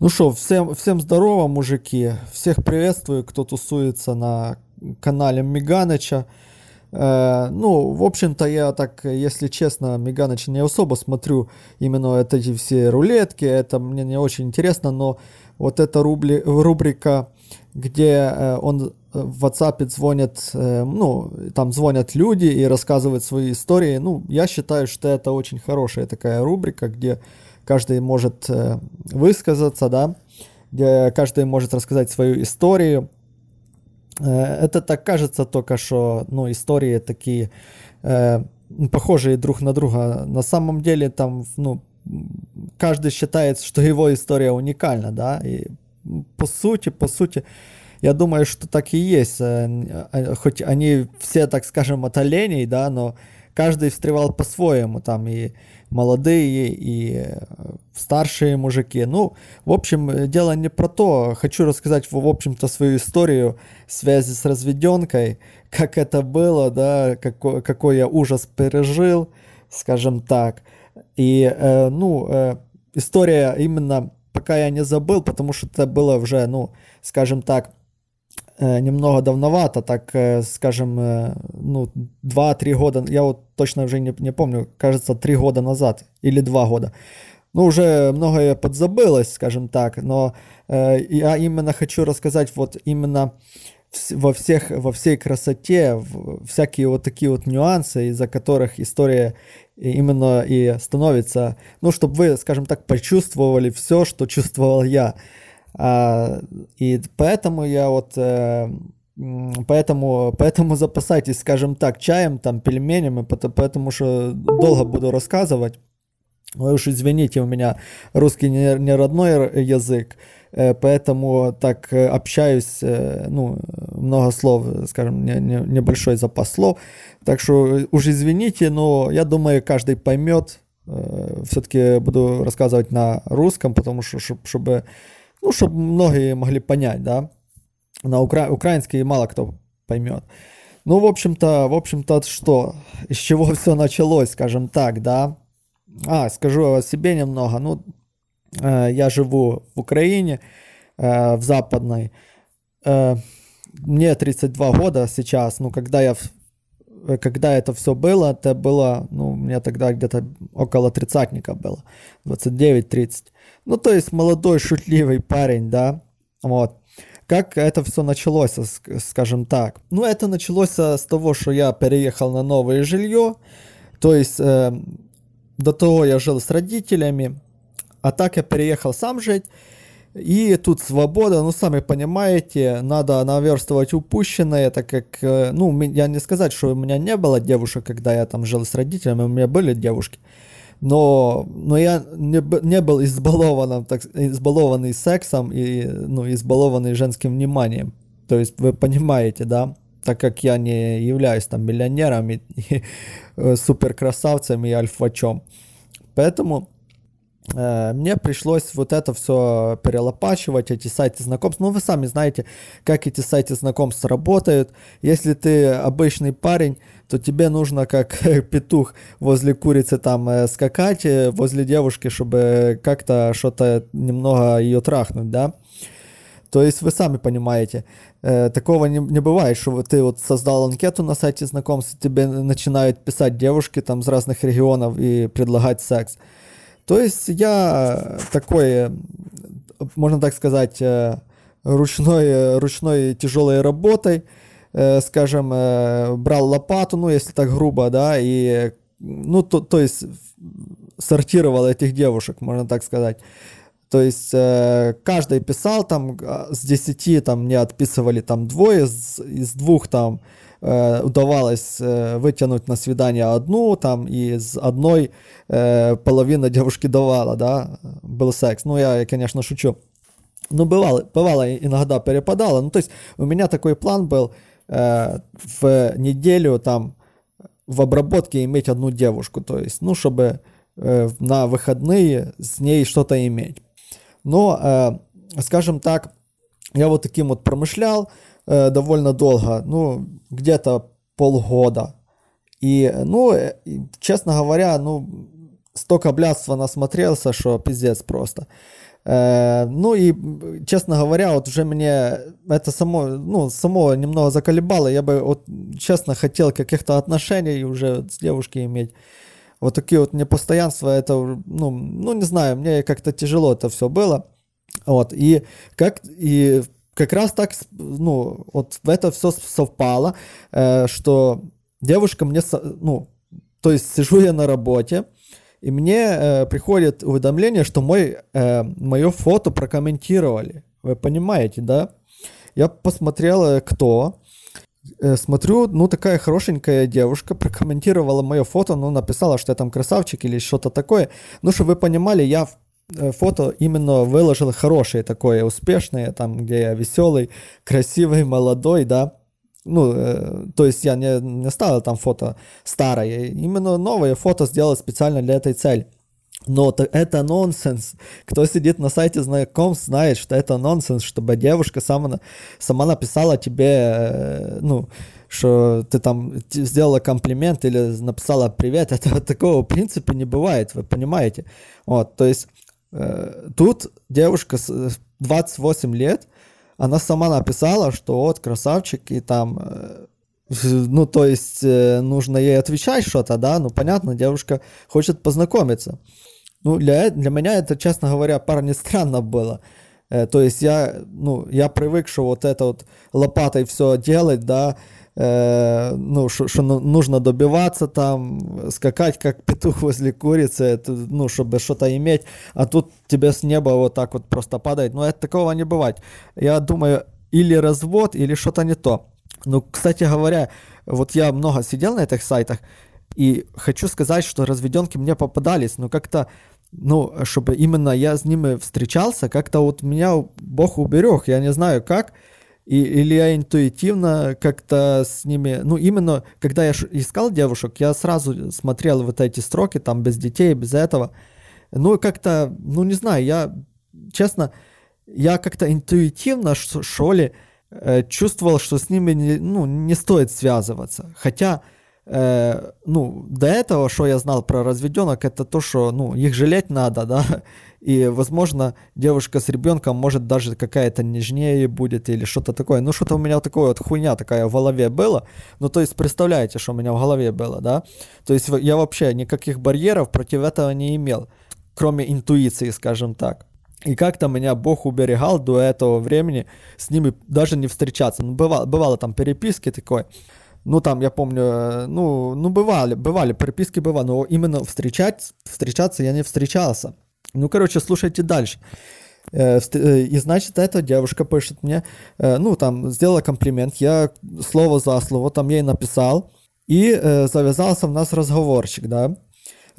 Ну что, всем, всем здорово, мужики. Всех приветствую, кто тусуется на канале Миганыча. Э, ну, в общем-то, я так, если честно, Миганыча не особо смотрю именно эти все рулетки. Это мне не очень интересно, но вот эта рубли, рубрика, где э, он в WhatsApp звонит, э, ну, там звонят люди и рассказывают свои истории. Ну, я считаю, что это очень хорошая такая рубрика, где каждый может э, высказаться, да, где каждый может рассказать свою историю. Э, это так кажется только, что, ну, истории такие э, похожие друг на друга. На самом деле там, ну, каждый считает, что его история уникальна, да, и по сути, по сути, я думаю, что так и есть. Хоть они все, так скажем, от оленей, да, но каждый встревал по-своему, там и молодые, и э, старшие мужики. Ну, в общем, дело не про то. Хочу рассказать, в общем-то, свою историю связи с разведенкой, как это было, да, какой, какой я ужас пережил, скажем так. И, э, ну, э, история именно пока я не забыл, потому что это было уже, ну, скажем так, Э, немного давновато, так скажем, ну, 2-3 года, я вот точно уже не, не помню, кажется, 3 года назад или 2 года. Ну, уже многое подзабылось, скажем так, но э, я именно хочу рассказать вот именно во, всех, во всей красоте, всякие вот такие вот нюансы, из-за которых история именно и становится, ну, чтобы вы, скажем так, почувствовали все, что чувствовал я. А, и поэтому я вот э, Поэтому, поэтому запасайтесь, скажем так, чаем, там, пельменями, потому что долго буду рассказывать. Вы уж извините, у меня русский не, не родной язык, э, поэтому так э, общаюсь, ну, много слов, скажем, не, не, небольшой запас слов. Так что уж извините, но я думаю, каждый поймет. Все-таки буду рассказывать на русском, потому что, чтобы ну, чтобы многие могли понять, да. На укра... украинский мало кто поймет. Ну, в общем-то, в общем-то, что? Из чего все началось, скажем так, да? А, скажу о себе немного. Ну, э, я живу в Украине, э, в Западной. Э, мне 32 года сейчас. Ну, когда я когда это все было, это было, ну, мне тогда где-то около тридцатника было, 29-30. Ну, то есть молодой, шутливый парень, да, вот. Как это все началось, скажем так? Ну, это началось с того, что я переехал на новое жилье, то есть э, до того я жил с родителями, а так я переехал сам жить, и тут свобода, ну, сами понимаете, надо наверстывать упущенное, так как, э, ну, я не сказать, что у меня не было девушек, когда я там жил с родителями, у меня были девушки, но, но я не, не был избалованным, так, избалованный сексом и ну, избалованный женским вниманием. То есть вы понимаете, да? Так как я не являюсь там миллионером и, и э, суперкрасавцем и альфачом. Поэтому э, мне пришлось вот это все перелопачивать, эти сайты знакомств. Ну, вы сами знаете, как эти сайты знакомств работают. Если ты обычный парень, то тебе нужно как петух возле курицы там э, скакать, э, возле девушки, чтобы как-то что-то немного ее трахнуть, да? То есть вы сами понимаете, э, такого не, не бывает, что ты вот создал анкету на сайте знакомств, тебе начинают писать девушки там с разных регионов и предлагать секс. То есть я такой, можно так сказать, ручной, ручной тяжелой работой – Э, скажем, брал лопату, ну, если так грубо, да, и, ну, то, то есть сортировал этих девушек, можно так сказать. То есть каждый писал там а, с 10 там мне отписывали там двое, из, из двух там удавалось вытянуть на свидание одну, там и из одной э, половина девушки давала, да, был секс. Ну я, конечно, шучу. Ну бывало, бывало иногда перепадало. Ну то есть у меня такой план был, э, в неделю там в обработке иметь одну девушку, то есть, ну, чтобы э, на выходные с ней что-то иметь. Но, э, скажем так, я вот таким вот промышлял э, довольно долго, ну, где-то полгода. И, ну, э, честно говоря, ну, столько блядства насмотрелся, что пиздец просто. Ну и, честно говоря, вот уже мне это само, ну, само немного заколебало. Я бы, вот, честно, хотел каких-то отношений уже с девушкой иметь. Вот такие вот непостоянства, это, ну, ну не знаю, мне как-то тяжело это все было. Вот, и как, и как раз так, ну, вот это все совпало, что девушка мне, ну, то есть сижу я на работе, и мне э, приходит уведомление, что мой, э, мое фото прокомментировали. Вы понимаете, да? Я посмотрел, э, кто. Э, смотрю, ну, такая хорошенькая девушка прокомментировала мое фото, ну, написала, что я там красавчик или что-то такое. Ну, чтобы вы понимали, я э, фото именно выложил хорошее такое, успешное, там, где я веселый, красивый, молодой, да ну, э, то есть я не, не ставил там фото старое, именно новое фото сделал специально для этой цели. Но это нонсенс. Кто сидит на сайте знакомств, знает, что это нонсенс, чтобы девушка сама, сама написала тебе, э, ну, что ты там сделала комплимент или написала привет. Это такого в принципе не бывает, вы понимаете. Вот, то есть э, тут девушка с 28 лет, она сама написала, что вот красавчик, и там, э, ну, то есть э, нужно ей отвечать что-то, да, ну, понятно, девушка хочет познакомиться. Ну, для, для меня это, честно говоря, парни странно было. Э, то есть я, ну, я привык, что вот это вот лопатой все делать, да, э, ну, что нужно добиваться там, скакать как петух возле курицы, это, ну, чтобы что-то иметь, а тут тебе с неба вот так вот просто падает. Но это такого не бывает. Я думаю, или развод, или что-то не то. Ну, кстати говоря, вот я много сидел на этих сайтах, и хочу сказать, что разведенки мне попадались, но как-то, ну, чтобы именно я с ними встречался, как-то вот меня Бог уберег, я не знаю как, и, или я интуитивно как-то с ними, ну именно когда я искал девушек, я сразу смотрел вот эти строки, там без детей, без этого, ну как-то, ну не знаю, я честно, я как-то интуитивно, что ли, э, чувствовал, что с ними не, ну, не стоит связываться. Хотя, э, ну, до этого, что я знал про разведенок, это то, что, ну, их жалеть надо, да, и, возможно, девушка с ребенком может даже какая-то нежнее будет или что-то такое. Ну, что-то у меня такое вот хуйня такая в голове было. Ну, то есть, представляете, что у меня в голове было, да? То есть, я вообще никаких барьеров против этого не имел, кроме интуиции, скажем так. И как-то меня Бог уберегал до этого времени с ними даже не встречаться. Ну, бывало, бывало там переписки такой. Ну, там, я помню, э, ну, ну, бывали, бывали, переписки бывали, но именно встречать, встречаться я не встречался. Ну, короче, слушайте дальше. Э, э, и значит, эта девушка пишет мне, ну, там, сделала комплимент, я слово за слово там ей написал, и завязался у нас разговорчик, да.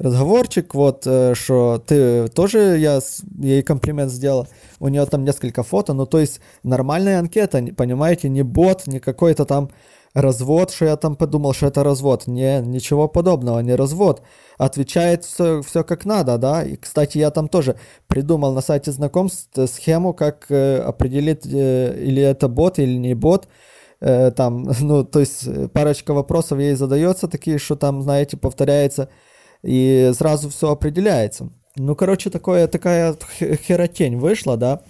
Разговорчик, вот, что ты тоже, я ей комплимент сделал, у нее там несколько фото, ну, то есть нормальная анкета, понимаете, не бот, не какой-то там развод, что я там подумал, что это развод. Не, ничего подобного, не развод. Отвечает все, все как надо, да. И, кстати, я там тоже придумал на сайте знакомств схему, как э, определить, э, или это бот, или не бот. Э, там, ну, то есть парочка вопросов ей задается, такие, что там, знаете, повторяется, и сразу все определяется. Ну, короче, такое, такая херотень вышла, да.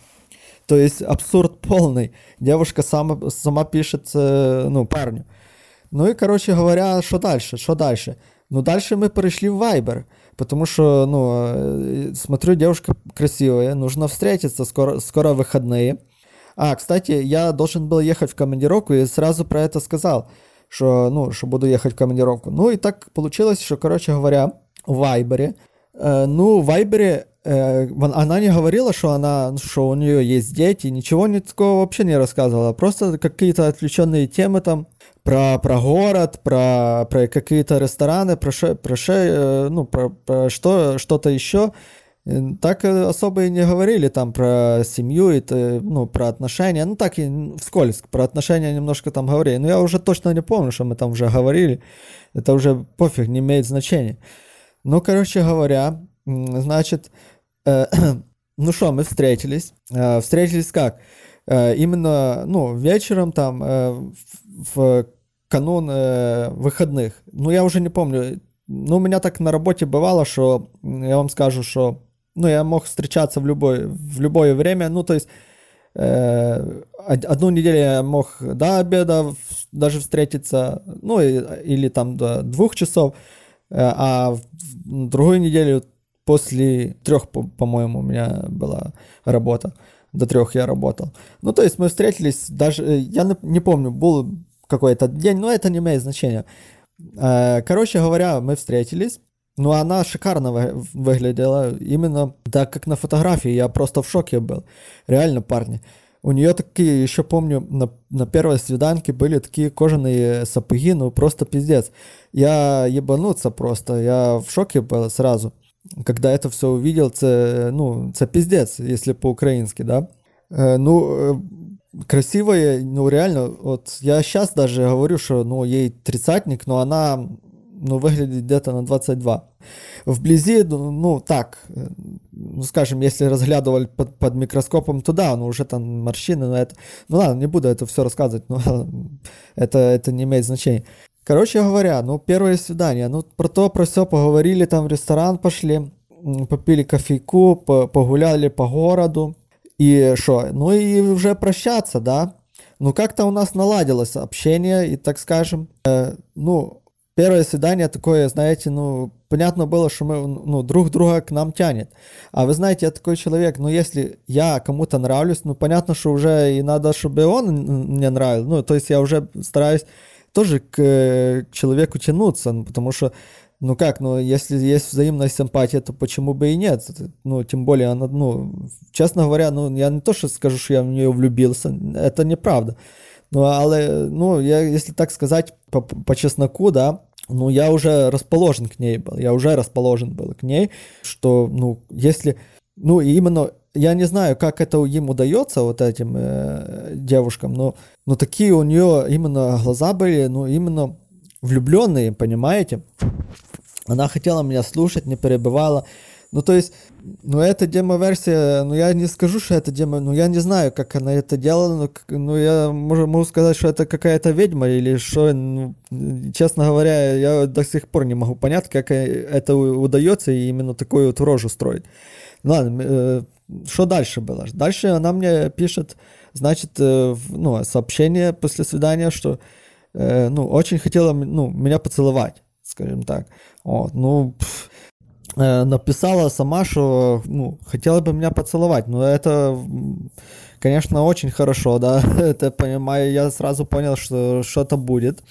То есть абсурд полный. Девушка сама, сама пишет, э, ну, парню. Ну и, короче говоря, что дальше? Что дальше? Ну, дальше мы перешли в Viber, потому что, ну, э, смотрю, девушка красивая, нужно встретиться, скоро, скоро выходные. А, кстати, я должен был ехать в командировку и сразу про это сказал, что, ну, что буду ехать в командировку. Ну и так получилось, что, короче говоря, в Вайбере, э, ну, в Вайбере она не говорила, что она, что у нее есть дети, ничего не такого вообще не рассказывала, просто какие-то отвлеченные темы там про, про город, про, про какие-то рестораны, про, ше, про, ну, про, про что, что-то еще. Э, так особо и не говорили там про семью, и, ну, про отношения. Ну, так и вскользь, про отношения немножко там говорили. Но я уже точно не помню, что мы там уже говорили. Это уже пофиг, не имеет значения. Ну, короче говоря, значит, Э, ну что, мы встретились. Э, встретились как? Э, именно, ну, вечером там, в канун выходных. Ну, я уже не помню. Ну, у меня так на работе бывало, что, я вам скажу, что ну, я мог встречаться в любое, в любое время, ну, то есть э, одну неделю я мог до обеда даже встретиться, ну, и, или там до двух часов, э, а в другую неделю после трех, по-моему, у меня была работа. До трех я работал. Ну, то есть мы встретились, даже, э, я не помню, был какой-то день, но это не имеет значения. Э, короче говоря, мы встретились. Ну, она шикарно выглядела, именно так, как на фотографии. Я просто в шоке был. Реально, парни. У нее такие, еще помню, на, на первой свиданке были такие кожаные сапоги, ну просто пиздец. Я ебануться просто, я в шоке был сразу. Когда это все увидел, це, ну, це пиздец, если по-украински, да. Э, ну, э, красивая, ну реально, вот я сейчас даже говорю, что, ну, ей тридцатник, но она, ну, выглядит где-то на 22. Вблизи, ну, ну так, э, ну, скажем, если разглядывали под, под микроскопом, то да, ну, уже там морщины, но это... Ну ладно, не буду это все рассказывать, но это, это не имеет значения. Короче говоря, ну, первое свидание, ну, про то, про все поговорили, там в ресторан пошли, попили кофейку, погуляли по городу, и что, ну и уже прощаться, да? Ну, как-то у нас наладилось общение, и, так скажем, э, ну, первое свидание такое, знаете, ну, понятно было, что мы, ну, друг друга к нам тянет. А вы знаете, я такой человек, ну, если я кому-то нравлюсь, ну, понятно, что уже и надо, чтобы он мне нравился. Ну, то есть я уже стараюсь тоже к, к человеку тянуться, ну, потому что, ну как, ну, если есть взаимная симпатия, то почему бы и нет? Ну, тем более она, ну, честно говоря, ну, я не то, что скажу, что я в нее влюбился, это неправда. Ну, але, ну, я, если так сказать по, по чесноку, да, ну, я уже расположен к ней был, я уже расположен был к ней, что, ну, если, ну, именно, я не знаю, как это им удается, вот этим э, девушкам, но, но такие у нее именно глаза были, ну, именно влюбленные, понимаете? Она хотела меня слушать, не перебывала, ну, то есть, ну, эта демо-версия, ну, я не скажу, что это демо, ну, я не знаю, как она это делала, но, ну, я могу, могу сказать, что это какая-то ведьма или что, ну, честно говоря, я до сих пор не могу понять, как это удается и именно такую вот рожу строить. Ну, ладно, э, что дальше было? Дальше она мне пишет, значит, э, ну, сообщение после свидания, что, э, ну, очень хотела, ну, меня поцеловать, скажем так. Вот, ну, пфф, Э, написала сама, что ну, хотела бы меня поцеловать. Но это, конечно, очень хорошо, да. Это понимаю, я сразу понял, что что-то будет.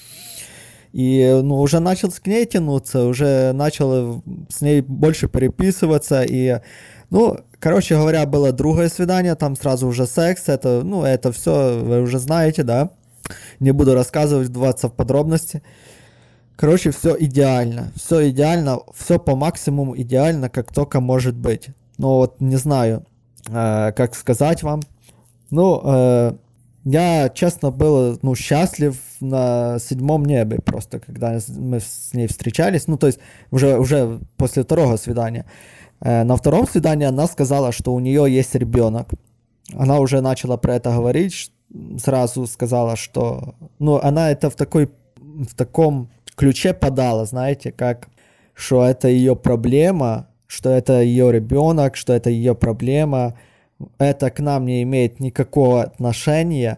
И ну, уже начал к ней тянуться, уже начал с ней больше переписываться. И, ну, короче говоря, было другое свидание, там сразу уже секс. Это, ну, это все вы уже знаете, да. Не буду рассказывать, вдаваться в подробности. Короче, все идеально. Все идеально, все по максимуму идеально, как только может быть. Но вот не знаю, э, как сказать вам. Ну, э, я, честно, был ну, счастлив на седьмом небе просто, когда мы с ней встречались. Ну, то есть уже, уже после второго свидания. Э, на втором свидании она сказала, что у нее есть ребенок. Она уже начала про это говорить, сразу сказала, что... Ну, она это в такой в таком ключе подала, знаете, как, что это ее проблема, что это ее ребенок, что это ее проблема, это к нам не имеет никакого отношения.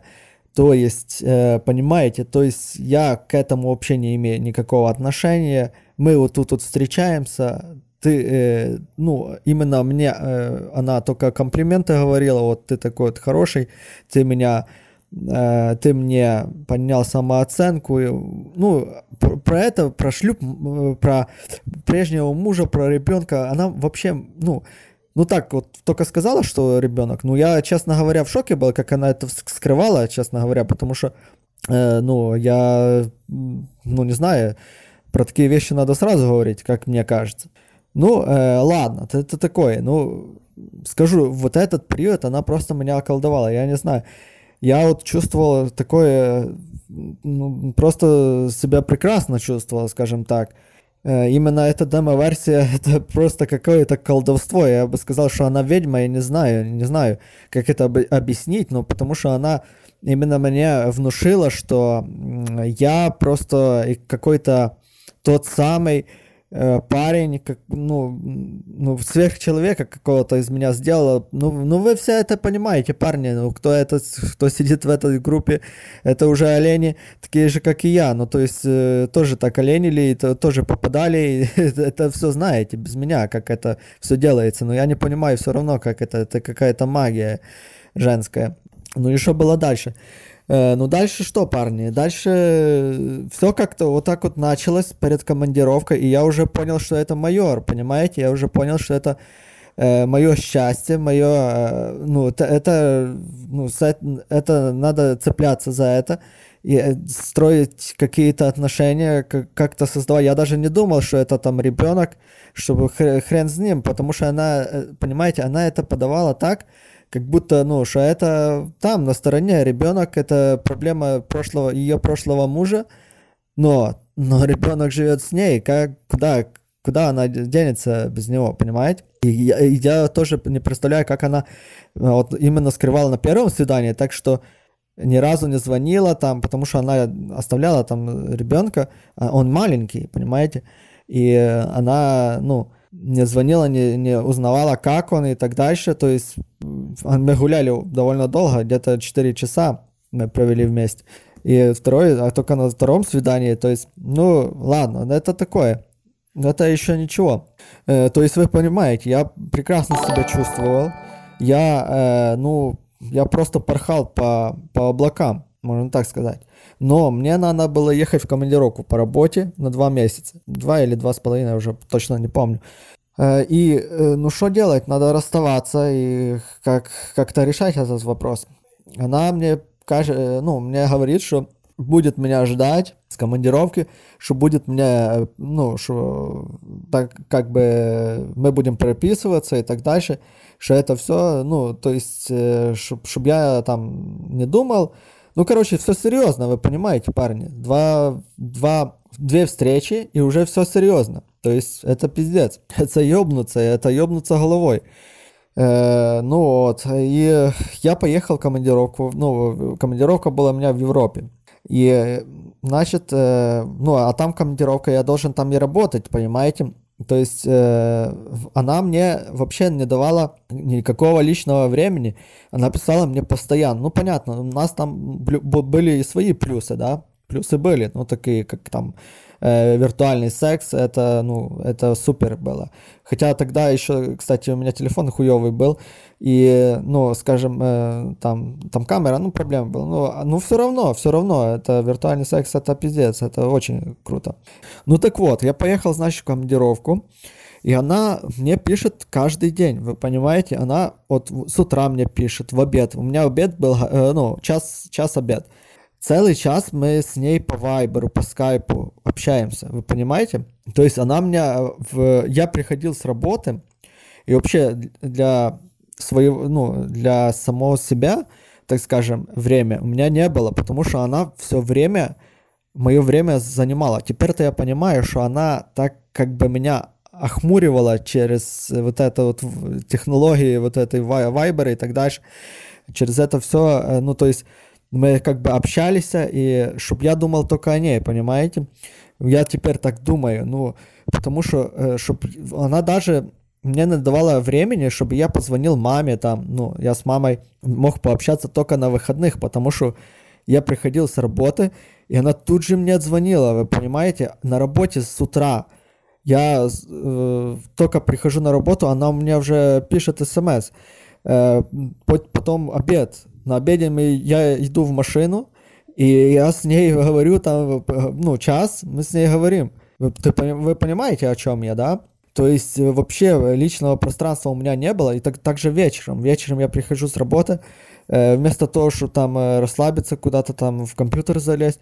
То есть, э, понимаете, то есть я к этому вообще не имею никакого отношения. Мы вот тут вот встречаемся, ты, э, ну, именно мне э, она только комплименты говорила, вот ты такой вот хороший, ты меня ты мне поднял самооценку. Ну, про, про это, про шлюп, про прежнего мужа, про ребенка, она вообще, ну, ну так вот только сказала, что ребенок. Ну, я, честно говоря, в шоке был, как она это скрывала, честно говоря, потому что, э, ну, я, ну, не знаю, про такие вещи надо сразу говорить, как мне кажется. Ну, э, ладно, это, это такое. Ну, скажу, вот этот период она просто меня околдовала, я не знаю я вот чувствовал такое, ну, просто себя прекрасно чувствовал, скажем так. Э, именно эта демо-версия, это просто какое-то колдовство. Я бы сказал, что она ведьма, я не знаю, не знаю, как это объяснить, но потому что она именно мне внушила, что я просто какой-то тот самый парень, как, ну, ну, сверхчеловека какого-то из меня сделал. Ну, ну, вы все это понимаете, парни. Ну, кто, это, кто сидит в этой группе, это уже олени, такие же, как и я. Ну, то есть, э, тоже так оленили, то, тоже попадали. это все знаете без меня, как это все делается. Но я не понимаю все равно, как это. Это какая-то магия женская. Ну и что было дальше? Э, ну, дальше что, парни? Дальше э, все как-то вот так вот началось перед командировкой, и я уже понял, что это майор, понимаете? Я уже понял, что это э, мое счастье, мое, э, ну, это, это, ну, это надо цепляться за это и э, строить какие-то отношения, как-то создавать. Я даже не думал, что это там ребенок, чтобы хрен с ним, потому что она, понимаете, она это подавала так, как будто, ну, что это там, на стороне, ребенок, это проблема прошлого, ее прошлого мужа, но, но ребенок живет с ней, как, куда, куда она денется без него, понимаете? И я, я тоже не представляю, как она вот именно скрывала на первом свидании, так что ни разу не звонила там, потому что она оставляла там ребенка, а он маленький, понимаете? И она, ну, не звонила, не, не узнавала, как он и так дальше. То есть мы гуляли довольно долго, где-то 4 часа мы провели вместе. И второй, а только на втором свидании, то есть, ну, ладно, это такое. Это еще ничего. Э, то есть вы понимаете, я прекрасно себя чувствовал. Я, э, ну, я просто порхал по, по облакам, можно так сказать. Но мне надо было ехать в командировку по работе на два месяца. Два или два с половиной, уже точно не помню. Э, и, э, ну, что делать? Надо расставаться и как, как-то решать этот вопрос. Она мне, э, ну, мне говорит, что будет меня ждать с командировки, что будет мне, ну, что так как бы мы будем переписываться и так дальше, что это все, ну, то есть, чтобы чтоб я там не думал, ну, короче, все серьезно, вы понимаете, парни. Два, два, две встречи, и уже все серьезно. То есть это пиздец. Это ёбнуться, это ёбнуться головой. Э, ну вот, и я поехал в командировку. Ну, командировка была у меня в Европе. И, значит, э, ну, а там командировка, я должен там и работать, понимаете? То есть э, она мне вообще не давала никакого личного времени. Она писала мне постоянно. Ну, понятно, у нас там были и свои плюсы, да, плюсы были, ну, такие, как там э, виртуальный секс, это, ну, это супер было. Хотя тогда еще, кстати, у меня телефон хуевый был, и, ну, скажем, э, там, там камера, ну, проблема была. Ну, ну, все равно, все равно, это виртуальный секс, это пиздец, это очень круто. Ну, так вот, я поехал, значит, в командировку, и она мне пишет каждый день, вы понимаете? Она вот с утра мне пишет, в обед. У меня обед был, э, ну, час, час обед. Целый час мы с ней по вайберу, по скайпу общаемся, вы понимаете? То есть она меня, в... я приходил с работы, и вообще для своего, ну, для самого себя, так скажем, время у меня не было, потому что она все время, мое время занимала. Теперь-то я понимаю, что она так как бы меня охмуривала через вот это вот технологии, вот этой вайбера и так дальше. Через это все, э, ну, то есть мы как бы общались, и чтобы я думал только о ней, понимаете? Я теперь так думаю, ну, потому что, э, чтобы она даже мне не времени, чтобы я позвонил маме там, ну, я с мамой мог пообщаться только на выходных, потому что я приходил с работы, и она тут же мне звонила, вы понимаете, на работе с утра. Я э, только прихожу на работу, она у меня уже пишет смс. Э, потом обед, на обеде мы, я иду в машину, и я с ней говорю там, ну, час, мы с ней говорим. Вы, ты, вы понимаете, о чем я, да? То есть э, вообще личного пространства у меня не было. И так, так же вечером. Вечером я прихожу с работы, э, вместо того, чтобы там э, расслабиться, куда-то там в компьютер залезть,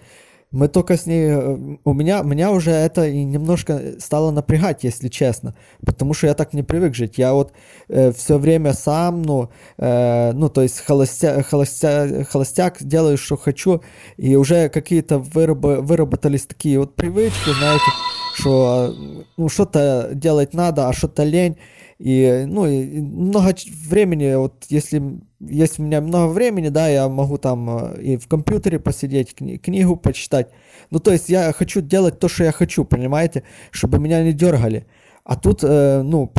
мы только с ней... Э, у меня, меня уже это и немножко стало напрягать, если честно. Потому что я так не привык жить. Я вот э, все время сам, ну, э, ну то есть холостя, холостя, холостяк делаю, что хочу. И уже какие-то выраб, выработались такие вот привычки, знаете, что ну, что-то делать надо, а что-то лень. И, ну, и много времени, вот если есть у меня много времени, да, я могу там э, и в компьютере посидеть, кни- книгу почитать. Ну, то есть я хочу делать то, что я хочу, понимаете, чтобы меня не дергали. А тут, э, ну,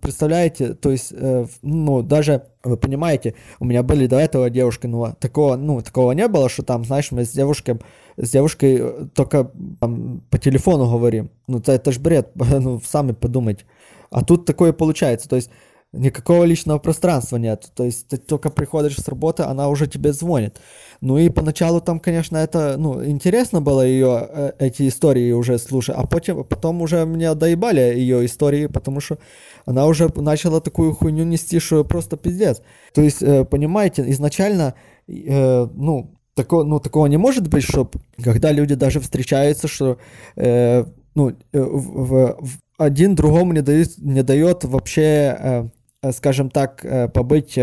представляете, то есть, э, ну, даже, вы понимаете, у меня были до этого девушки, ну, такого, ну, такого не было, что там, знаешь, мы с девушкой, с девушкой э, только там, по телефону говорим. Ну, это, это ж бред, ну, сами подумайте. А тут такое получается, то есть никакого личного пространства нет. То есть ты только приходишь с работы, она уже тебе звонит. Ну и поначалу там, конечно, это, ну, интересно было ее, э, эти истории уже слушать, а потом, потом уже меня доебали ее истории, потому что она уже начала такую хуйню нести, что просто пиздец. То есть, э, понимаете, изначально, э, ну, такого, ну, такого не может быть, что когда люди даже встречаются, что, ну, в, в, один другому не дает, не дает вообще, э, скажем так, э, побыть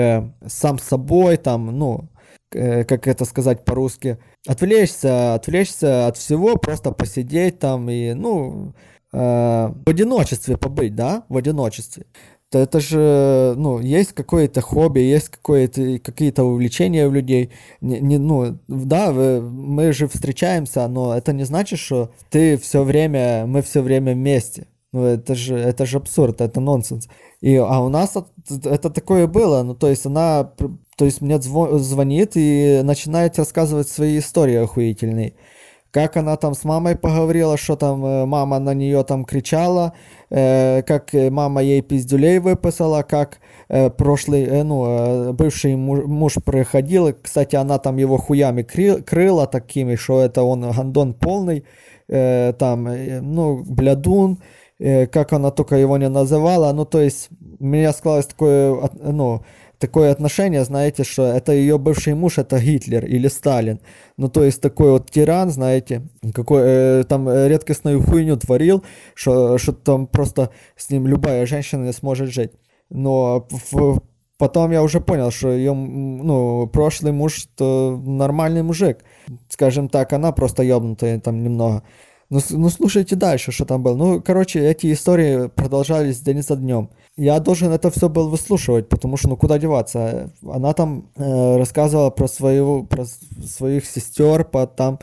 сам собой, там, ну, как это сказать по-русски, отвлечься, отвлечься от всего, просто посидеть там и, ну, в одиночестве побыть, да, в одиночестве. То это же, ну, есть какое-то хобби, есть какое-то, какие-то увлечения у людей. Не, не, ну, да, вы, мы же встречаемся, но это не значит, что ты все время, мы все время вместе. Ну, это же, это же абсурд, это нонсенс. И, а у нас это такое было. Ну, то есть она, то есть мне звонит и начинает рассказывать свои истории охуительные. Как она там с мамой поговорила, что там э, мама на нее там кричала, э, как мама ей пиздюлей выписала, как э, прошлый, э, ну, э, бывший муж, муж приходил, кстати, она там его хуями кры, крыла такими, что это он гандон полный, э, там, э, ну, блядун, Э, как она только его не называла, ну, то есть, у меня складывалось такое, ну, такое отношение, знаете, что это ее бывший муж, это Гитлер или Сталин. Ну, то есть, такой вот тиран, знаете, какой э, там редкостную хуйню творил, что, что там просто с ним любая женщина не сможет жить. Но в, потом я уже понял, что ее, ну, прошлый муж, то нормальный мужик. Скажем так, она просто ебнутая там немного. Ну, ну слушайте дальше, что там было. Ну, короче, эти истории продолжались день за днем. Я должен это все был выслушивать, потому что, ну, куда деваться? Она там э, рассказывала про, свою, про своих сестер, по, там,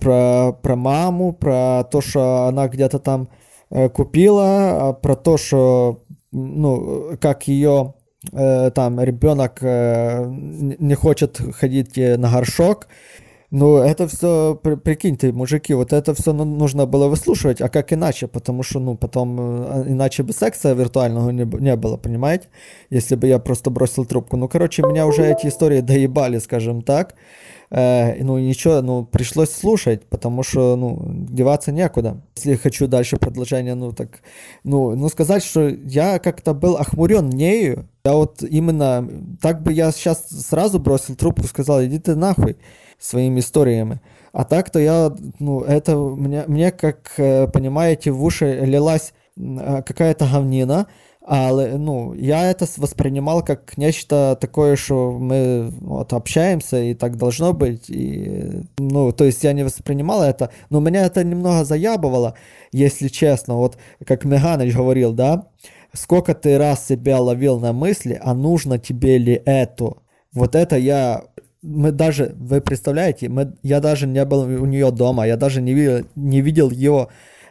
про, про маму, про то, что она где-то там э, купила, а про то, что, ну, как ее э, там ребенок э, не хочет ходить э, на горшок, ну, это все, прикиньте, мужики, вот это все нужно было выслушивать, а как иначе? Потому что, ну, потом, э, иначе бы секса виртуального не, не было, понимаете? Если бы я просто бросил трубку. Ну, короче, меня уже эти истории доебали, скажем так. Э, ну, ничего, ну, пришлось слушать, потому что, ну, деваться некуда. Если хочу дальше продолжение, ну, так, ну, ну, сказать, что я как-то был охмурен нею, я вот именно, так бы я сейчас сразу бросил трубку, сказал, иди ты нахуй своими историями. А так-то я, ну, это мне, мне, как э, понимаете, в уши лилась э, какая-то говнина, але ну, я это воспринимал как нечто такое, что мы вот, общаемся, и так должно быть. И, ну, то есть я не воспринимал это, но меня это немного заябывало, если честно. Вот как Меганыч говорил, да, сколько ты раз себя ловил на мысли, а нужно тебе ли это? Вот это я мы даже, вы представляете, мы, я даже не был у нее дома, я даже не видел, не видел ее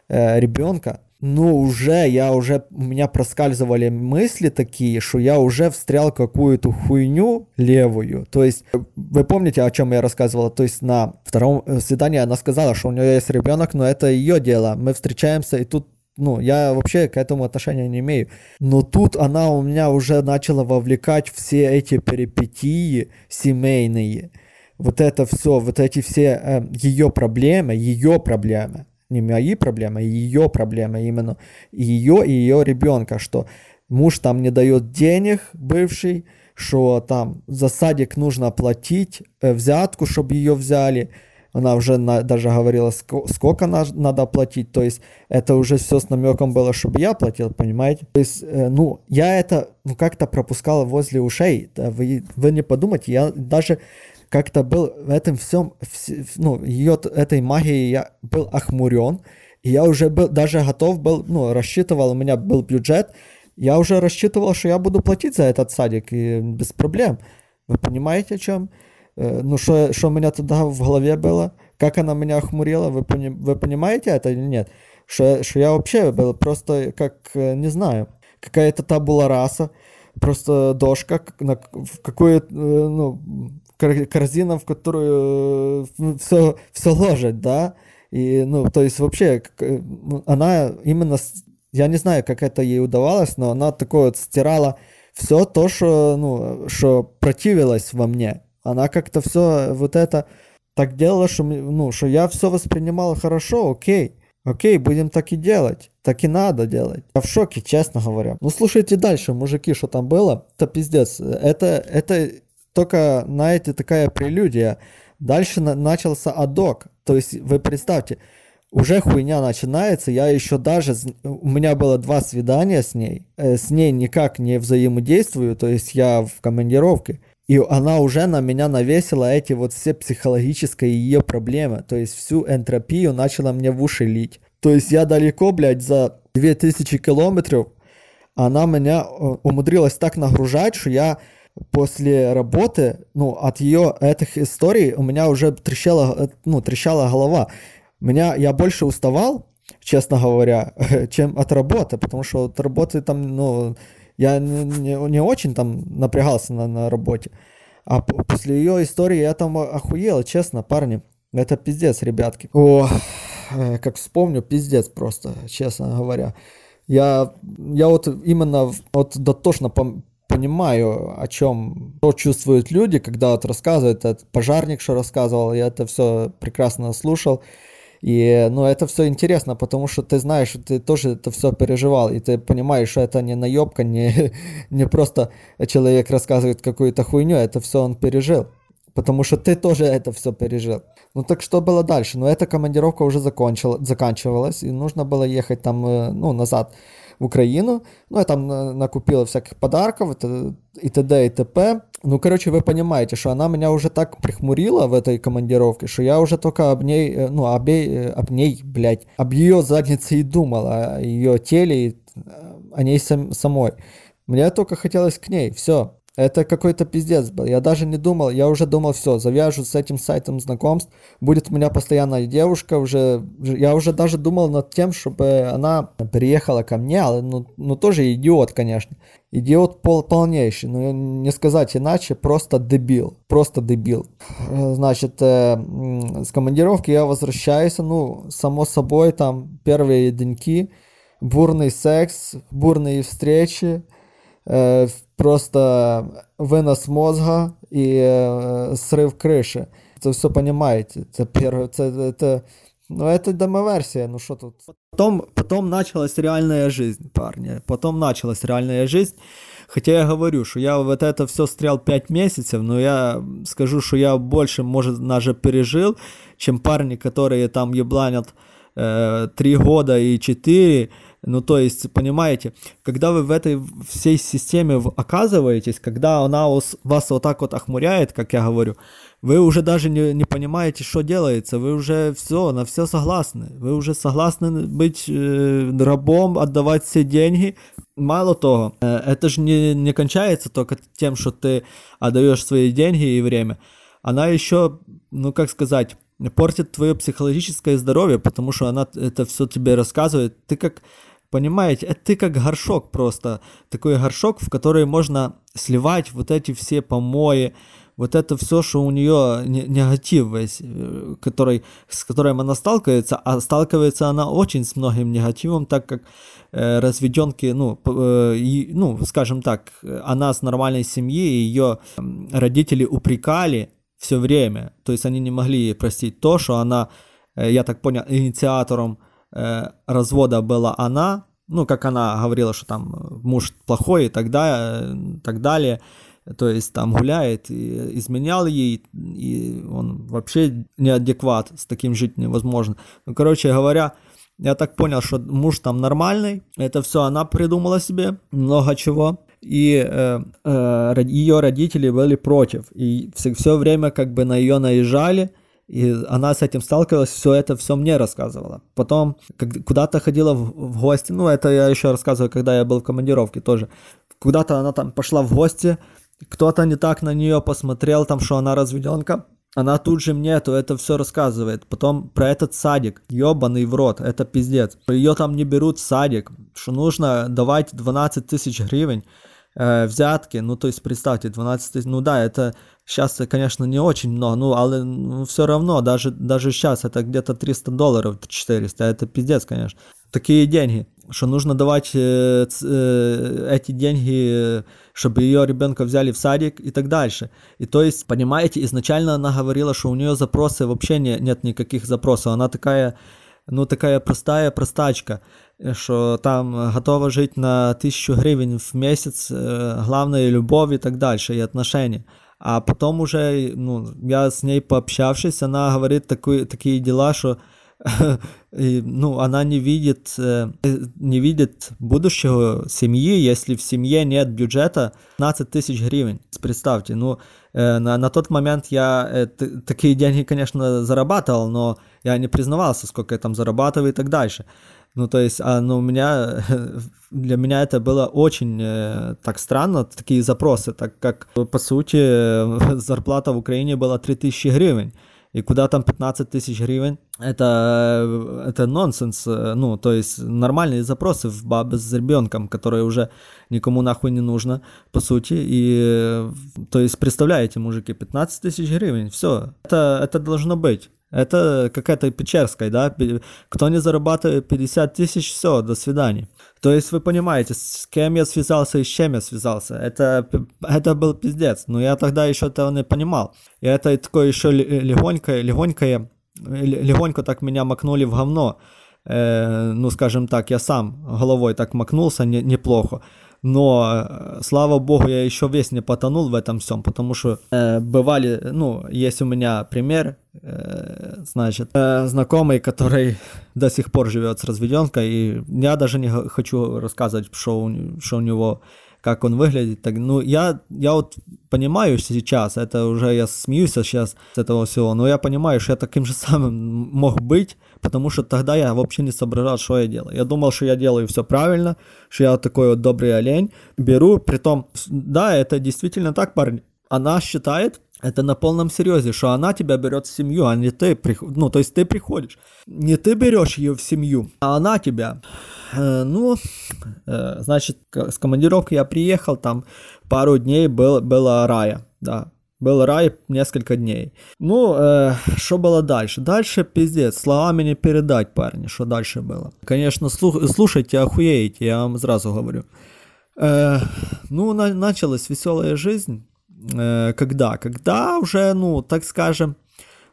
э, ребенка, но уже, я уже, у меня проскальзывали мысли такие, что я уже встрял какую-то хуйню левую. То есть, вы помните, о чем я рассказывала? То есть, на втором э, свидании она сказала, что у нее есть ребенок, но это ее дело. Мы встречаемся, и тут ну, я вообще к этому отношения не имею. Но тут она у меня уже начала вовлекать все эти перипетии семейные. Вот это все, вот эти все э, ее проблемы, ее проблемы, не мои проблемы, а ее проблемы именно, ее и ее ребенка, что муж там не дает денег, бывший, что там за садик нужно платить э, взятку, чтобы ее взяли, она уже на, даже говорила, сколько на, надо платить, то есть это уже все с намеком было, чтобы я платил, понимаете? То есть, э, ну, я это ну, как-то пропускал возле ушей, вы, вы не подумайте, я даже как-то был в этом всем, ну, ее этой магией я был охмурен, И я уже был, даже готов был, ну, рассчитывал, у меня был бюджет, я уже рассчитывал, что я буду платить за этот садик, и без проблем. Вы понимаете, о чем? Ну, что, что меня тогда в голове было? Как она меня охмурила? Вы, пони, вы понимаете это или нет? Что, что я вообще был просто, как, не знаю, какая-то табула раса, просто дошка, на, в какую, ну, корзина, в которую все, все ложат, да? И, ну, то есть вообще, ну, она именно, я не знаю, как это ей удавалось, но она такое вот стирала все то, что, ну, что противилось во мне. Она как-то все вот это так делала, что, ну, что я все воспринимал хорошо, окей. Окей, будем так и делать. Так и надо делать. Я в шоке, честно говоря. Ну, слушайте дальше, мужики, что там было. Это пиздец. Это, это только, знаете, такая прелюдия. Дальше на- начался адок. То есть, вы представьте, уже хуйня начинается, я еще даже, у меня было два свидания с ней, э, с ней никак не взаимодействую, то есть я в командировке, и она уже на меня навесила эти вот все психологические ее проблемы, то есть всю энтропию начала мне в уши лить. То есть я далеко, блядь, за 2000 километров, она меня э, умудрилась так нагружать, что я после работы, ну, от ее этих историй у меня уже трещала, э, ну, трещала голова. Меня, я больше уставал, честно говоря, чем от работы, потому что от работы там, ну, я не, не, не очень там напрягался на, на работе. А после ее истории я там охуел, честно, парни. Это пиздец, ребятки. О, э, как вспомню, пиздец просто, честно говоря. Я, я вот именно вот дотошно понимаю, о чем, что чувствуют люди, когда вот рассказывают, этот пожарник, что рассказывал, я это все прекрасно слушал. И, ну, это все интересно, потому что ты знаешь, ты тоже это все переживал, и ты понимаешь, что это не наебка, не, не просто человек рассказывает какую-то хуйню, это все он пережил. Потому что ты тоже это все пережил. Ну так что было дальше? Ну эта командировка уже закончила, заканчивалась, и нужно было ехать там, э, ну, назад в Украину. Ну, я там накупила всяких подарков и т.д. и т.п. Ну, короче, вы понимаете, что она меня уже так прихмурила в этой командировке, что я уже только об ней, ну, об, ней, об ней, блядь, об ее заднице и думал, о ее теле, о ней сам, самой. Мне только хотелось к ней, все. Это какой-то пиздец был. Я даже не думал, я уже думал, все, завяжу с этим сайтом знакомств, будет у меня постоянная девушка, уже, я уже даже думал над тем, чтобы она приехала ко мне, але, ну, ну тоже идиот, конечно. Идиот пол, полнейший, ну не сказать иначе, просто дебил, просто дебил. Значит, э, с командировки я возвращаюсь, ну, само собой, там первые деньки, бурный секс, бурные встречи, э, просто вынос мозга и э, срыв крыши. Это все понимаете. Это первое, это, это, ну, это демоверсия, ну что тут. Потом, потом началась реальная жизнь, парни. Потом началась реальная жизнь. Хотя я говорю, что я вот это все стрял 5 месяцев, но я скажу, что я больше, может, даже пережил, чем парни, которые там ебланят э, 3 года и 4, ну, то есть, понимаете, когда вы в этой всей системе оказываетесь, когда она вас, вас вот так вот охмуряет, как я говорю, вы уже даже не, не понимаете, что делается, вы уже все, на все согласны, вы уже согласны быть э, рабом, отдавать все деньги. Мало того, э, это же не, не кончается только тем, что ты отдаешь свои деньги и время. Она еще, ну, как сказать, портит твое психологическое здоровье, потому что она это все тебе рассказывает. Ты как Понимаете, это ты как горшок просто. Такой горшок, в который можно сливать вот эти все помои, вот это все, что у нее негатив весь, э, который, с которым она сталкивается, а сталкивается она очень с многим негативом, так как э, разведенки, ну, э, и, ну, скажем так, она с нормальной семьи, ее родители упрекали все время, то есть они не могли ей простить то, что она, э, я так понял, инициатором э, развода была она, ну, как она говорила, что там муж плохой и так, далее, так далее, то есть там гуляет, и изменял ей, и он вообще неадекват, с таким жить невозможно. Ну, короче говоря, я так понял, что муж там нормальный, это все она придумала себе, много чего, и э, э, ее родители были против, и все, все время как бы на ее наезжали, И она с этим сталкивалась, все это все мне рассказывала. Потом куда-то ходила в, в гости, ну это я еще рассказываю, когда я был в командировке тоже. Куда-то она там пошла в гости, кто-то не так на нее посмотрел, там, что она разведенка. Она тут же мне то это все рассказывает. Потом про этот садик. Ебаный в рот. Это пиздец. Ее там не берут в садик. Что нужно давать 12 тысяч гривен э, взятки. Ну, то есть, представьте, 12 тысяч. Ну да, это сейчас, конечно, не очень много. Ну, але ну, все равно, даже, даже сейчас это где-то 300 долларов, 400. Это пиздец, конечно. Такие деньги. Что нужно давать э, э, эти деньги чтобы ее ребенка взяли в садик и так дальше. И то есть, понимаете, изначально она говорила, что у нее запросы вообще не, нет никаких запросов. Она такая, ну, такая простая простачка, что там готова жить на тысячу гривен в месяц, э, главное любовь и так дальше, и отношения. А потом уже, ну, я с ней пообщавшись, она говорит такой, такие дела, что ну, она не видит, не видит будущего семьи, если в семье нет бюджета 15 тысяч гривен. Представьте, ну, на, на тот момент я э, такие деньги, конечно, зарабатывал, но я не признавался, сколько я там зарабатываю и так дальше. Ну, то есть, а, ну, у меня, для меня это было очень э, так странно, такие запросы, так как, по сути, зарплата в Украине была 3000 гривен. И куда там 15 тысяч гривен? Это, это нонсенс. Ну, то есть нормальные запросы в бабы с ребенком, которые уже никому нахуй не нужно, по сути. И, то есть, представляете, мужики, 15 тысяч гривен, все. Это, это должно быть. Это какая-то Печерская, да? Кто не зарабатывает 50 тысяч, все, до свидания. То есть вы понимаете, с кем я связался и с чем я связался. Это, это был пиздец. Но я тогда еще этого не понимал. И это такое еще легонько, легонько, легонько так меня макнули в говно. Э, ну, скажем так, я сам головой так макнулся не, неплохо. Но, э, слава богу, я еще весь не потонул в этом всем, потому что э, бывали, ну, есть у меня пример, э, значит, э, знакомый, который до сих пор живет с разведенкой, и я даже не хочу рассказывать, что у, что у него как он выглядит. Так, ну, я, я вот понимаю сейчас, это уже я смеюсь сейчас с этого всего, но я понимаю, что я таким же самым мог быть, потому что тогда я вообще не соображал, что я делаю. Я думал, что я делаю все правильно, что я такой вот добрый олень. Беру, при том, да, это действительно так, парень. Она считает, это на полном серьезе, что она тебя берет в семью, а не ты, ну, то есть ты приходишь. Не ты берешь ее в семью, а она тебя. Э, ну, э, значит, с командировки я приехал, там пару дней был, было рая, да. Был рай несколько дней. Ну, э, что было дальше? Дальше пиздец, словами не передать, парни, что дальше было. Конечно, слух, слушайте, охуеете, я вам сразу говорю. Э, ну, на, началась веселая жизнь. Э, когда? Когда уже, ну, так скажем,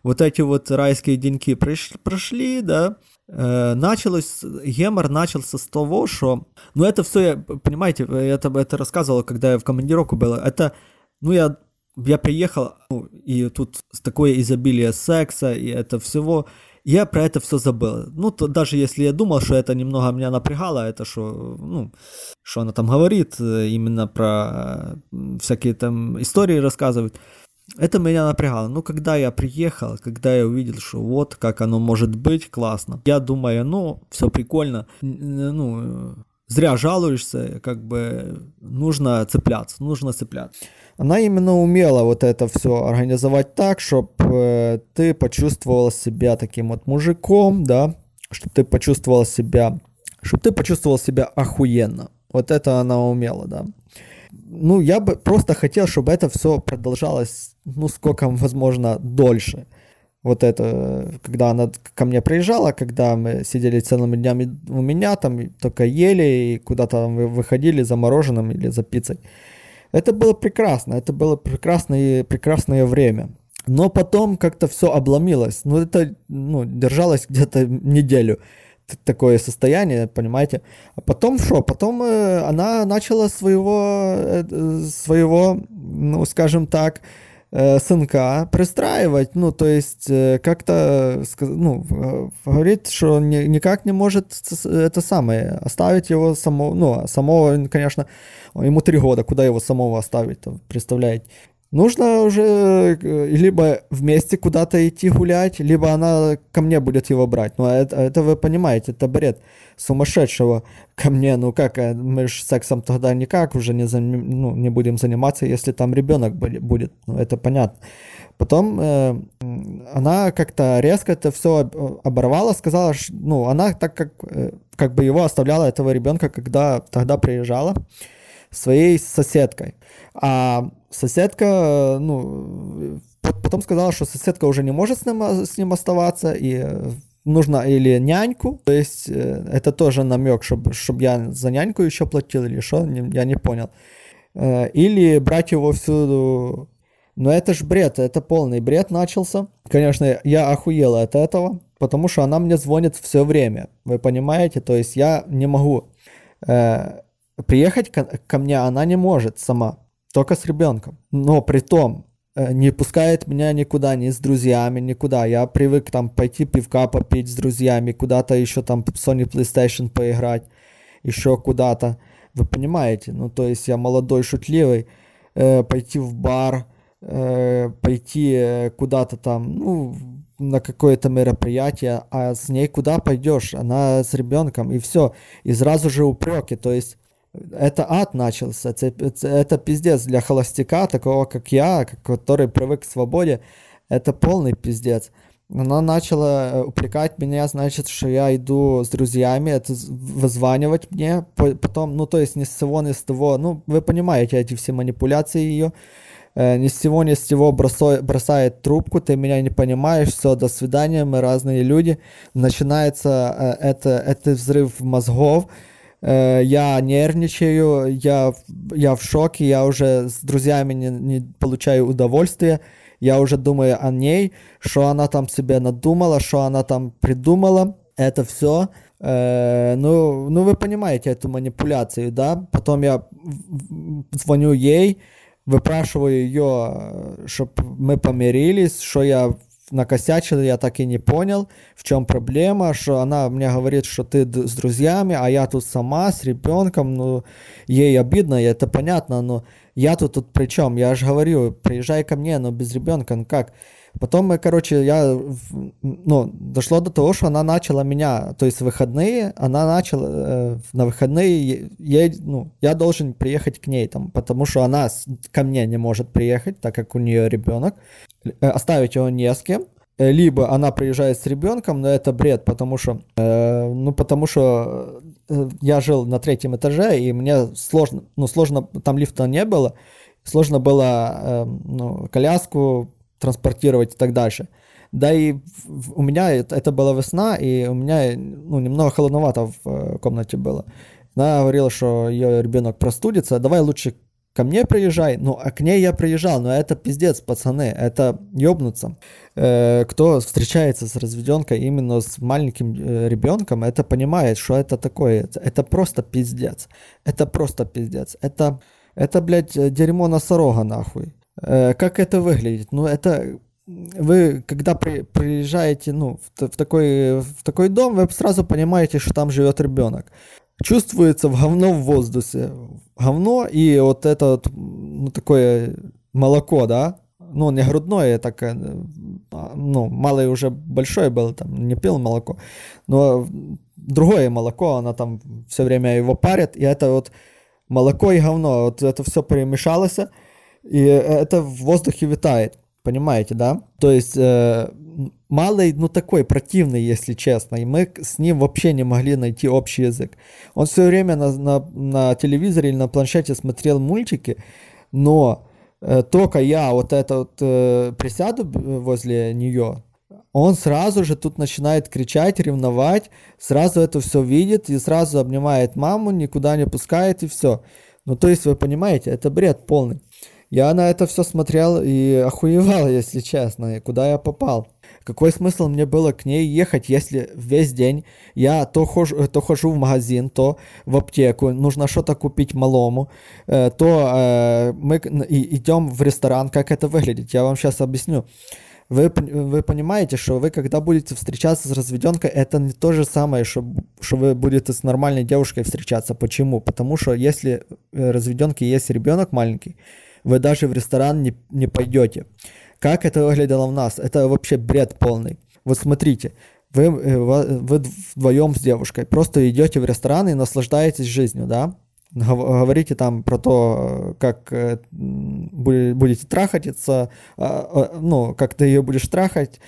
вот эти вот райские деньки прошли, да, Э, началось, гемор начался с того, что, ну это все, понимаете, я это, это рассказывал, когда я в командировку был, это, ну я, я приехал, ну, и тут такое изобилие секса и это всего, я про это все забыл. Ну, то, даже если я думал, что это немного меня напрягало, это что, ну, что она там говорит, э, именно про э, всякие там истории рассказывает, это меня напрягало. Но когда я приехал, когда я увидел, что вот как оно может быть, классно. Я думаю, ну, все прикольно. Ну, зря жалуешься, как бы нужно цепляться, нужно цепляться. Она именно умела вот это все организовать так, чтобы э, ты почувствовал себя таким вот мужиком, да, чтобы ты почувствовал себя, чтобы ты почувствовал себя охуенно. Вот это она умела, да ну, я бы просто хотел, чтобы это все продолжалось, ну, сколько возможно, дольше. Вот это, когда она ко мне приезжала, когда мы сидели целыми днями у меня, там только ели и куда-то выходили за мороженым или за пиццей. Это было прекрасно, это было прекрасное, прекрасное время. Но потом как-то все обломилось. Ну, это ну, держалось где-то неделю такое состояние, понимаете. А потом что? Потом э, она начала своего, э, своего, ну, скажем так, э, сынка пристраивать, ну, то есть э, как-то, ну, э, говорит, что ни, никак не может это самое, оставить его самого, ну, самого, конечно, ему три года, куда его самого оставить, представляете. Нужно уже э, либо вместе куда-то идти гулять, либо она ко мне будет его брать. Ну, это, это вы понимаете, это бред сумасшедшего ко мне. Ну, как, э, мы же сексом тогда никак уже не, зан... ну, не будем заниматься, если там ребенок будет. Ну, это понятно. Потом э, она как-то резко это все оборвала, сказала, что, ну, она так как, э, как бы его оставляла, этого ребенка, когда тогда приезжала своей соседкой. А соседка, ну, потом сказала, что соседка уже не может с ним, с ним оставаться, и нужно или няньку, то есть э, это тоже намек, чтобы, чтобы я за няньку еще платил или что, я не понял. Э, или брать его всюду. Но это ж бред, это полный бред начался. Конечно, я охуел от этого, потому что она мне звонит все время, вы понимаете? То есть я не могу э, приехать ко, ко мне, она не может сама только с ребенком. Но при том, э, не пускает меня никуда, ни с друзьями, никуда. Я привык там пойти пивка попить с друзьями, куда-то еще там Sony PlayStation поиграть, еще куда-то. Вы понимаете? Ну, то есть я молодой, шутливый, э, пойти в бар, э, пойти э, куда-то там, ну, на какое-то мероприятие, а с ней куда пойдешь? Она с ребенком, и все. И сразу же упреки. То есть это ад начался, это, это, пиздец для холостяка, такого как я, который привык к свободе, это полный пиздец. Она начала э, упрекать меня, значит, что я иду с друзьями, это вызванивать мне, потом, ну, то есть ни с того, ни с того, ну, вы понимаете эти все манипуляции ее, э, ни с того, ни с того бросает, бросает трубку, ты меня не понимаешь, все, до свидания, мы разные люди, начинается э, это, это взрыв мозгов, я нервничаю, я, я в шоке, я уже с друзьями не, не получаю удовольствия, я уже думаю о ней, что она там себе надумала, что она там придумала, это все. Э, ну, ну, вы понимаете эту манипуляцию, да? Потом я звоню ей, выпрашиваю ее, чтобы мы помирились, что я накосячил, я так и не понял, в чем проблема, что она мне говорит, что ты с друзьями, а я тут сама с ребенком, ну, ей обидно, это понятно, но я тут, тут при чем? Я же говорю, приезжай ко мне, но без ребенка, ну как? Потом короче, я, ну, дошло до того, что она начала меня, то есть выходные, она начала э, на выходные, ей, ну, я должен приехать к ней там, потому что она ко мне не может приехать, так как у нее ребенок, э, оставить его не с кем, э, либо она приезжает с ребенком, но это бред, потому что, э, ну, потому что э, я жил на третьем этаже, и мне сложно, ну, сложно, там лифта не было, сложно было, э, ну, коляску транспортировать и так дальше. Да и у меня это, была весна, и у меня ну, немного холодновато в э, комнате было. Она говорила, что ее ребенок простудится, давай лучше ко мне приезжай. Ну, а к ней я приезжал, но это пиздец, пацаны, это ёбнуться. Э, кто встречается с разведенкой именно с маленьким э, ребенком, это понимает, что это такое. Это просто пиздец. Это просто пиздец. Это, это блядь, дерьмо носорога, нахуй. Э, как это выглядит? Ну, это вы, когда при, приезжаете ну, в, в, такой, в такой дом, вы сразу понимаете, что там живет ребенок. Чувствуется в говно в воздухе. Говно и вот это вот, ну, такое молоко, да? Ну, не грудное, так, э, ну, малый уже большой был, там, не пил молоко. Но другое молоко, она там все время его парит, и это вот молоко и говно, вот это все перемешалось, и это в воздухе витает. Понимаете, да? То есть э, малый, ну такой противный, если честно. И мы с ним вообще не могли найти общий язык. Он все время на, на, на телевизоре или на планшете смотрел мультики, но э, только я вот это вот э, присяду возле нее, он сразу же тут начинает кричать, ревновать, сразу это все видит и сразу обнимает маму, никуда не пускает и все. Ну то есть вы понимаете, это бред полный. Я на это все смотрел и охуевал, если честно, и куда я попал. Какой смысл мне было к ней ехать, если весь день я то хожу, то хожу в магазин, то в аптеку, нужно что-то купить малому, э, то э, мы идем в ресторан, как это выглядит, я вам сейчас объясню. Вы, вы понимаете, что вы, когда будете встречаться с разведенкой, это не то же самое, что, что вы будете с нормальной девушкой встречаться. Почему? Потому что если э, разведенки есть ребенок маленький, вы даже в ресторан не, не пойдете. Как это выглядело у нас? Это вообще бред полный. Вот смотрите, вы, э, вы вдвоем с девушкой просто идете в ресторан и наслаждаетесь жизнью, да? Говорите там про то, как э, будете трахаться, а, а, ну, как ты ее будешь трахать,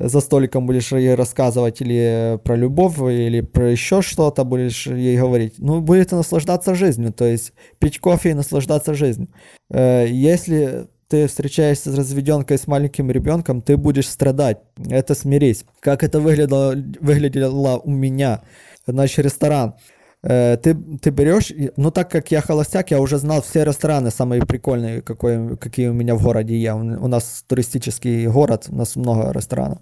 за столиком будешь ей рассказывать или про любовь, или про еще что-то будешь ей говорить. Ну, будете наслаждаться жизнью, то есть пить кофе и наслаждаться жизнью. Э, если ты встречаешься с разведенкой с маленьким ребенком, ты будешь страдать. Это смирись. Как это выглядело, выглядело у меня. Значит, ресторан. Э, ты, ты берешь, ну так как я холостяк, я уже знал все рестораны самые прикольные, какой, какие у меня в городе есть. У нас туристический город, у нас много ресторанов.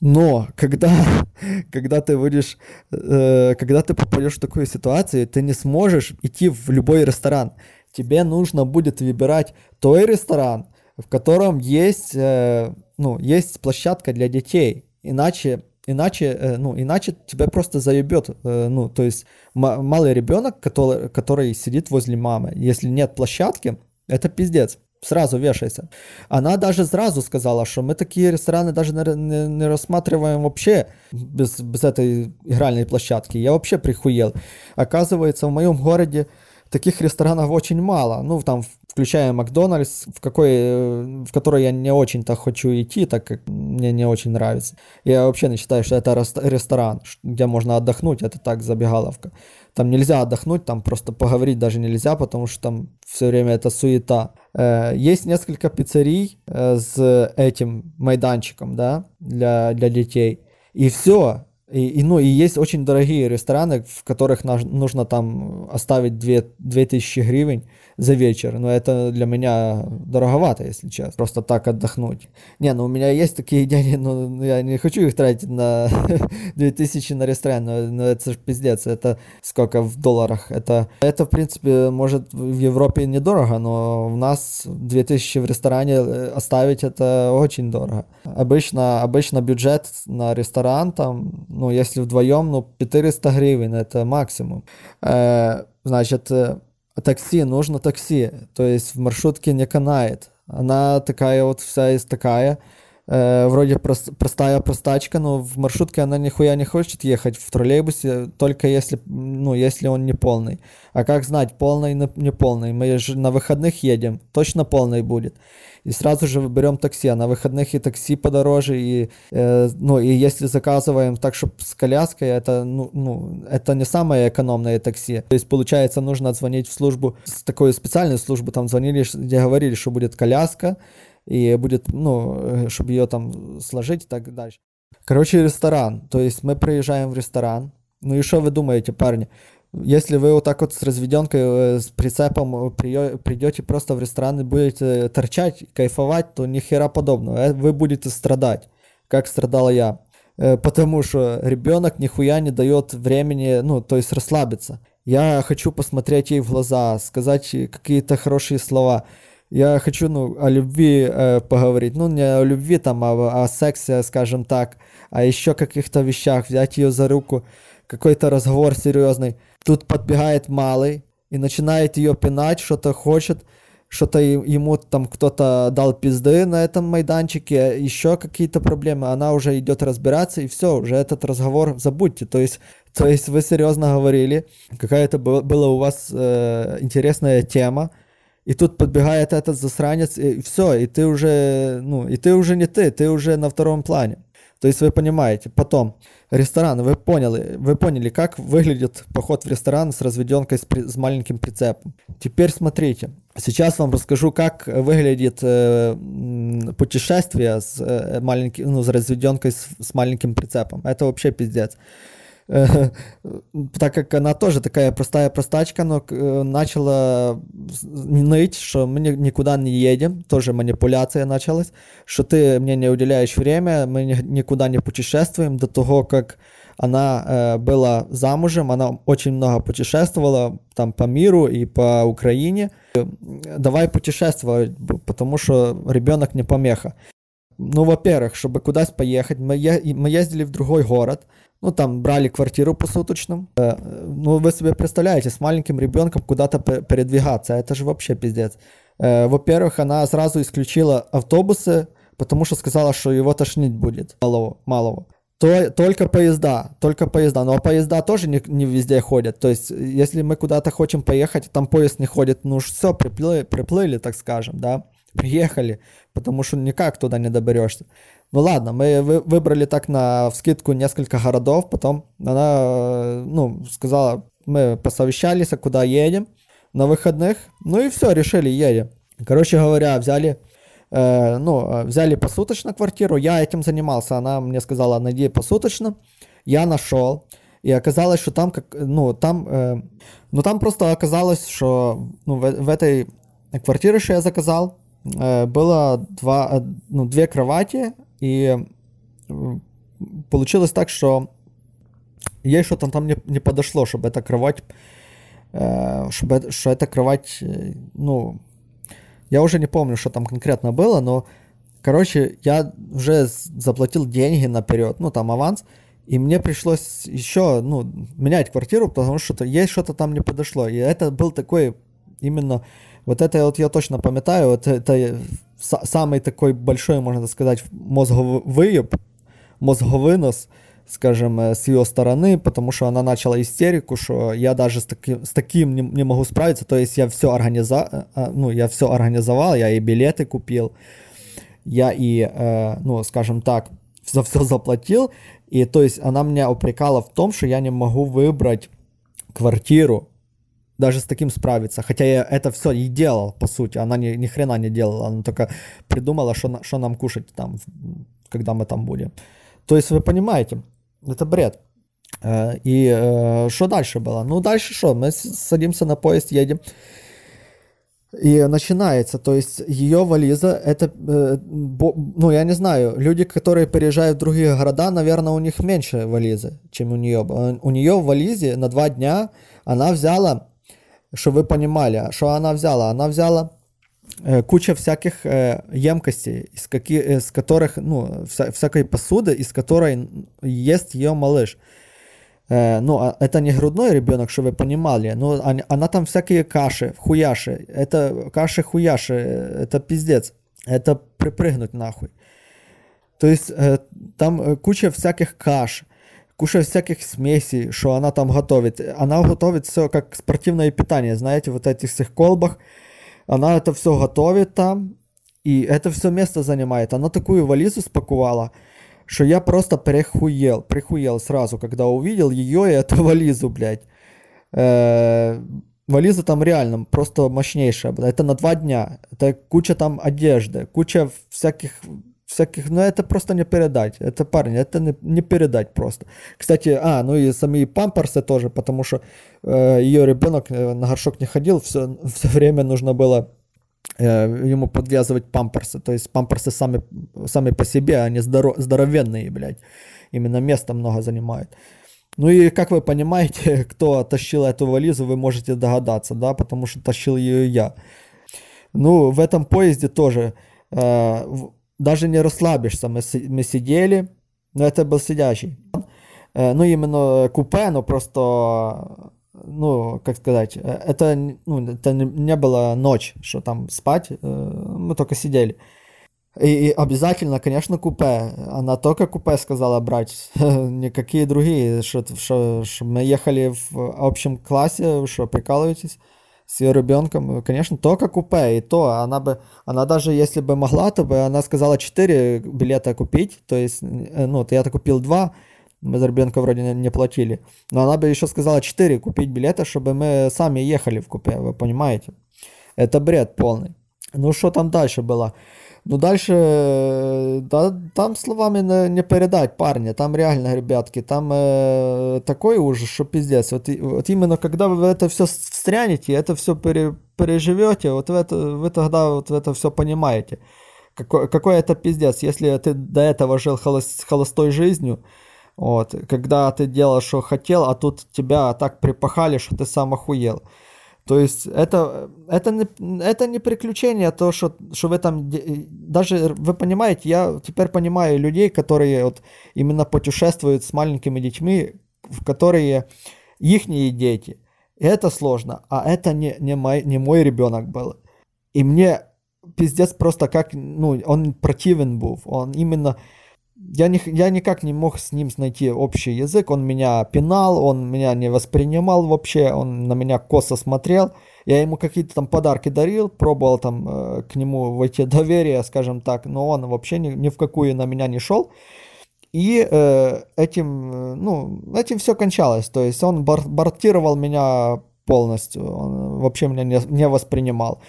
Но когда, когда ты будешь, э, когда ты попадешь в такую ситуацию, ты не сможешь идти в любой ресторан. Тебе нужно будет выбирать той ресторан, в котором есть, э, ну, есть площадка для детей. Иначе иначе, э, ну, иначе тебя просто заебет, э, ну, то есть малый ребенок, который, который сидит возле мамы, если нет площадки, это пиздец. Сразу вешайся. Она даже сразу сказала, что мы такие рестораны даже не, не, рассматриваем вообще без, без этой игральной площадки. Я вообще прихуел. Оказывается, в моем городе таких ресторанов очень мало. Ну, там, включая Макдональдс, в, какой, э, в который я не очень-то хочу идти, так как мне не очень нравится. Я вообще не считаю, что это ресторан, где можно отдохнуть, это так, забегаловка. Там нельзя отдохнуть, там просто поговорить даже нельзя, потому что там все время это суета. Э, есть несколько пиццерий э, с этим майданчиком, да, для, для детей. И все, и, и, ну, и есть очень дорогие рестораны, в которых нужно там оставить 2, 2000 гривен за вечер. Но это для меня дороговато, если честно. Просто так отдохнуть. Не, ну у меня есть такие деньги, но я не хочу их тратить на 2000 на ресторан. Но, но это же пиздец. Это сколько в долларах? Это, это, в принципе, может в Европе недорого, но у нас 2000 в ресторане э, оставить это очень дорого. Обычно, обычно бюджет на ресторан там ну, если вдвоем, ну, 400 гривен, это максимум. Э, значит, э, такси, нужно такси, то есть в маршрутке не канает. Она такая вот вся из такая, э, вроде прост, простая простачка, но в маршрутке она нихуя не хочет ехать в троллейбусе, только если, ну, если он не полный. А как знать, полный, не полный? Мы же на выходных едем, точно полный будет и сразу же берем такси. А на выходных и такси подороже, и, э, ну, и если заказываем так, чтобы с коляской, это, ну, ну, это не самое экономное такси. То есть, получается, нужно звонить в службу, с такой специальной службу, там звонили, где говорили, что будет коляска, и будет, ну, э, чтобы ее там сложить и так дальше. Короче, ресторан. То есть мы приезжаем в ресторан. Ну и что вы думаете, парни? Если вы вот так вот с разведенкой, э, с прицепом э, придете просто в ресторан и будете торчать, кайфовать, то ни хера подобного. Э, вы будете страдать, как страдал я. Потому что ребенок нихуя не дает времени, ну, то есть расслабиться. Я хочу посмотреть ей в глаза, сказать какие-то хорошие слова. Я хочу, ну, о любви э, поговорить. Ну, не о любви там, а о сексе, скажем так. А еще каких-то вещах. Взять ее за руку. Какой-то разговор серьезный. Тут подбегает малый и начинает ее пинать, что-то хочет, что-то ему там кто-то дал пизды на этом майданчике, еще какие-то проблемы, она уже идет разбираться, и все, уже этот разговор забудьте. То есть, то есть вы серьезно говорили, какая-то была у вас э, интересная тема, и тут подбегает этот засранец, и все, и ты уже, ну, и ты уже не ты, ты уже на втором плане. То есть вы понимаете. Потом, ресторан, вы поняли, вы поняли, как выглядит поход в ресторан с разведенкой с, при, с маленьким прицепом. Теперь смотрите. Сейчас вам расскажу, как выглядит э, путешествие с, э, маленьким, ну, с разведенкой с, с маленьким прицепом. Это вообще пиздец. так как она тоже такая простая простачка, но э, начала ныть, что мы никуда не едем, тоже манипуляция началась, что ты мне не уделяешь время, мы никуда не путешествуем до того, как она э, была замужем, она очень много путешествовала там по миру и по Украине. Давай путешествовать, потому что ребенок не помеха. Ну, во-первых, чтобы куда-то поехать, мы, мы ездили в другой город, ну, там брали квартиру посуточно. Э, ну, вы себе представляете, с маленьким ребенком куда-то передвигаться, это же вообще пиздец. Во-первых, она сразу исключила автобусы, потому что сказала, что его тошнить будет малого. малого. То, только поезда, только поезда. Но поезда тоже не, не везде ходят. То есть, если мы куда-то хотим поехать, там поезд не ходит, ну все, приплыли, приплыли, так скажем, да, приехали, потому что никак туда не доберешься. Ну ладно, мы выбрали так на вскидку несколько городов, потом она, ну, сказала, мы посовещались, а куда едем? На выходных, ну и все, решили, едем. Короче говоря, взяли, э, ну, взяли посуточно квартиру, я этим занимался, она мне сказала, найди посуточно, я нашел, и оказалось, что там, как, ну, там, э, ну, там просто оказалось, что, ну, в, в этой квартире, что я заказал, э, было два, ну, две кровати, и получилось так, что ей что-то там не, не подошло, чтобы эта кровать, чтобы что эта кровать, ну, я уже не помню, что там конкретно было, но, короче, я уже заплатил деньги наперед, ну, там аванс, и мне пришлось еще, ну, менять квартиру, потому что ей что-то там не подошло. И это был такой именно, вот это вот я точно памятаю, вот это самый такой большой, можно сказать, мозговыеб, мозговынос, скажем, э, с ее стороны, потому что она начала истерику, что я даже с таким, с таким не, не могу справиться, то есть я все, организа... Э, э, ну, я все организовал, я и билеты купил, я и, э, ну, скажем так, за все заплатил, и то есть она меня упрекала в том, что я не могу выбрать квартиру, даже с таким справиться. Хотя я это все и делал, по сути. Она ни, ни хрена не делала. Она только придумала, что, нам кушать там, когда мы там будем. То есть вы понимаете, это бред. Э, и э, что дальше было? Ну, дальше что? Мы садимся на поезд, едем. И начинается, то есть ее вализа, это, э, ну я не знаю, люди, которые переезжают в другие города, наверное, у них меньше вализы, чем у нее. У нее в вализе на два дня она взяла чтобы вы понимали, что она взяла? Она взяла э, куча всяких э, емкостей, из, каких, из которых, ну, вся, всякой посуды, из которой ест ее малыш. Э, ну, а это не грудной ребенок, чтобы вы понимали, но она, она там всякие каши, хуяши, это каши-хуяши, это пиздец, это припрыгнуть нахуй. То есть э, там куча всяких каш, куча всяких смесей, что она там готовит. Она готовит все как спортивное питание, знаете, вот этих всех колбах. Она это все готовит там, и это все место занимает. Она такую вализу спаковала, что я просто прихуел, прихуел сразу, когда увидел ее и эту вализу, блядь. Э, вализа там реально просто мощнейшая. Это на два дня. Это куча там одежды, куча всяких всяких, ну это просто не передать. Это, парни, это не, не передать просто. Кстати, а, ну и сами памперсы тоже, потому что э, ее ребенок э, на горшок не ходил, все, все время нужно было э, ему подвязывать памперсы. То есть памперсы сами, сами по себе, они здоров, здоровенные, блядь. Именно места много занимают. Ну и как вы понимаете, кто тащил эту вализу, вы можете догадаться, да, потому что тащил ее я. Ну, в этом поезде тоже э, даже не расслабишься. Мы, мы сидели, но это был сидящий. Э, ну, именно купе, но просто, ну, как сказать, э, это, ну, это не было ночь, что там спать, э, мы только сидели. И, и обязательно, конечно, купе. Она только купе сказала брать, никакие другие. Что, что, что мы ехали в общем классе, что прикалываетесь с ее ребенком, конечно, только купе, и то она бы, она даже если бы могла, то бы она сказала 4 билета купить, то есть, э, ну, я-то купил 2, мы за ребенка вроде не платили, но она бы еще сказала 4 купить билета, чтобы мы сами ехали в купе, вы понимаете? Это бред полный. Ну, что там дальше было? Ну, дальше, да, там словами не, передать, парни, там реально, ребятки, там э, такой ужас, что пиздец. Вот, вот именно когда вы это все встрянете, это все пере, переживете, вот в это, вы тогда вот это все понимаете. Какой, какой это пиздец, если ты до этого жил холост, холостой жизнью, вот, когда ты делал, что хотел, а тут тебя так припахали, что ты сам охуел. То есть это, это, не, это не приключение, то, что, что вы там... Даже, вы понимаете, я теперь понимаю людей, которые вот именно путешествуют с маленькими детьми, в которые их дети. И это сложно, а это не, не, мой, не мой ребенок был. И мне пиздец просто как, ну, он противен был. Он именно... Я, не, я никак не мог с ним найти общий язык. Он меня пинал, он меня не воспринимал вообще, он на меня косо смотрел. Я ему какие-то там подарки дарил, пробовал там э, к нему войти доверие, скажем так, но он вообще ни, ни в какую на меня не шел. И э, этим, э, ну, этим все кончалось. То есть он бар- бортировал меня полностью, он вообще меня не, не воспринимал.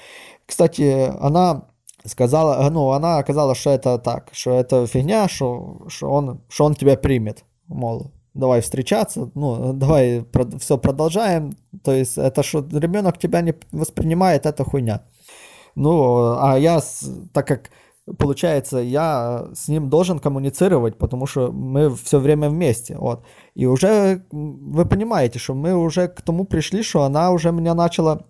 Кстати, она сказала, ну, она оказалась, что это так, что это фигня, что, что, он, что он тебя примет. Мол, давай встречаться, ну, давай про- все продолжаем. То есть это что ребенок тебя не воспринимает, это хуйня. Ну, а я, так как получается, я с ним должен коммуницировать, потому что мы все время вместе, вот. И уже вы понимаете, что мы уже к тому пришли, что она уже меня начала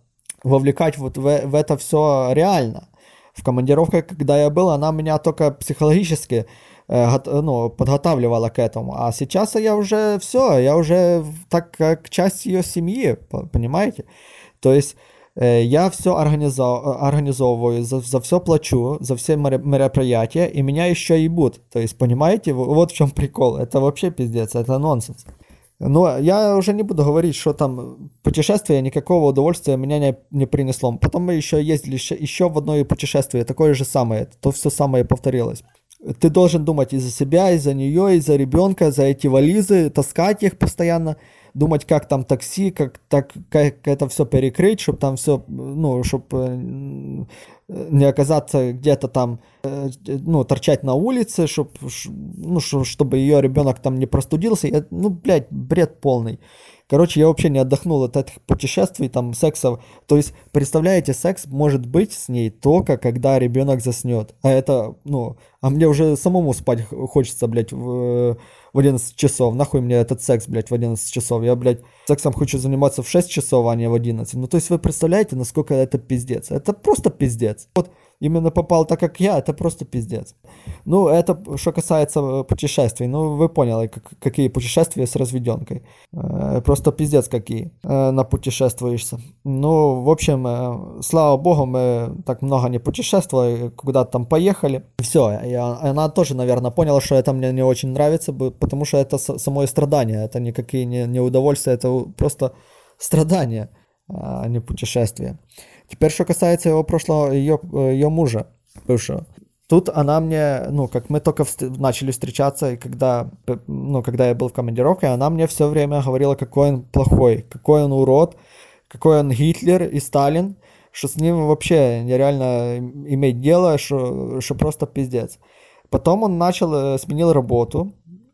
вовлекать вот в, в это все реально. В командировках, когда я был, она меня только психологически э, ну, подготавливала к этому. А сейчас я уже все, я уже так как часть ее семьи, понимаете? То есть э, я все организов, организовываю, за, за все плачу, за все мероприятия, и меня еще и ебут. То есть, понимаете, вот в чем прикол. Это вообще пиздец, это нонсенс. Но я уже не буду говорить, что там путешествие никакого удовольствия меня не, не принесло. Потом мы еще ездили еще, еще в одно путешествие, такое же самое, то все самое повторилось. Ты должен думать и за себя, и за нее, и за ребенка, за эти вализы, таскать их постоянно, думать, как там такси, как, так, как это все перекрыть, чтобы там все, ну, чтобы не оказаться где-то там, э, ну, торчать на улице, чтоб, ну, чтобы ее ребенок там не простудился. Ну, блядь, бред полный. Короче, я вообще не отдохнул от этих путешествий, там, сексов. То есть, представляете, секс может быть с ней только когда ребенок заснет. А это, ну, а мне уже самому спать хочется, блядь, в, в 11 часов. Нахуй мне этот секс, блядь, в 11 часов. Я, блядь, сексом хочу заниматься в 6 часов, а не в 11. Ну, то есть вы представляете, насколько это пиздец. Это просто пиздец. Вот именно попал так, как я, это просто пиздец. Ну, это что касается э, путешествий. Ну, вы поняли, как, какие путешествия с разведенкой. Э, просто пиздец какие э, напутешествуешься. Ну, в общем, слава богу, мы так много не путешествовали, куда-то там поехали. Все, и она тоже, наверное, поняла, что это мне не очень нравится, потому что это само страдание, это никакие не, не удовольствия, это просто страдания, а не путешествия. Теперь, что касается его прошлого, ее, ее мужа, бывшего. Тут она мне, ну, как мы только вст- начали встречаться, и когда, ну, когда я был в командировке, она мне все время говорила, какой он плохой, какой он урод, какой он Гитлер и Сталин, что с ним вообще нереально иметь дело, что, что просто пиздец. Потом он начал, э, сменил работу,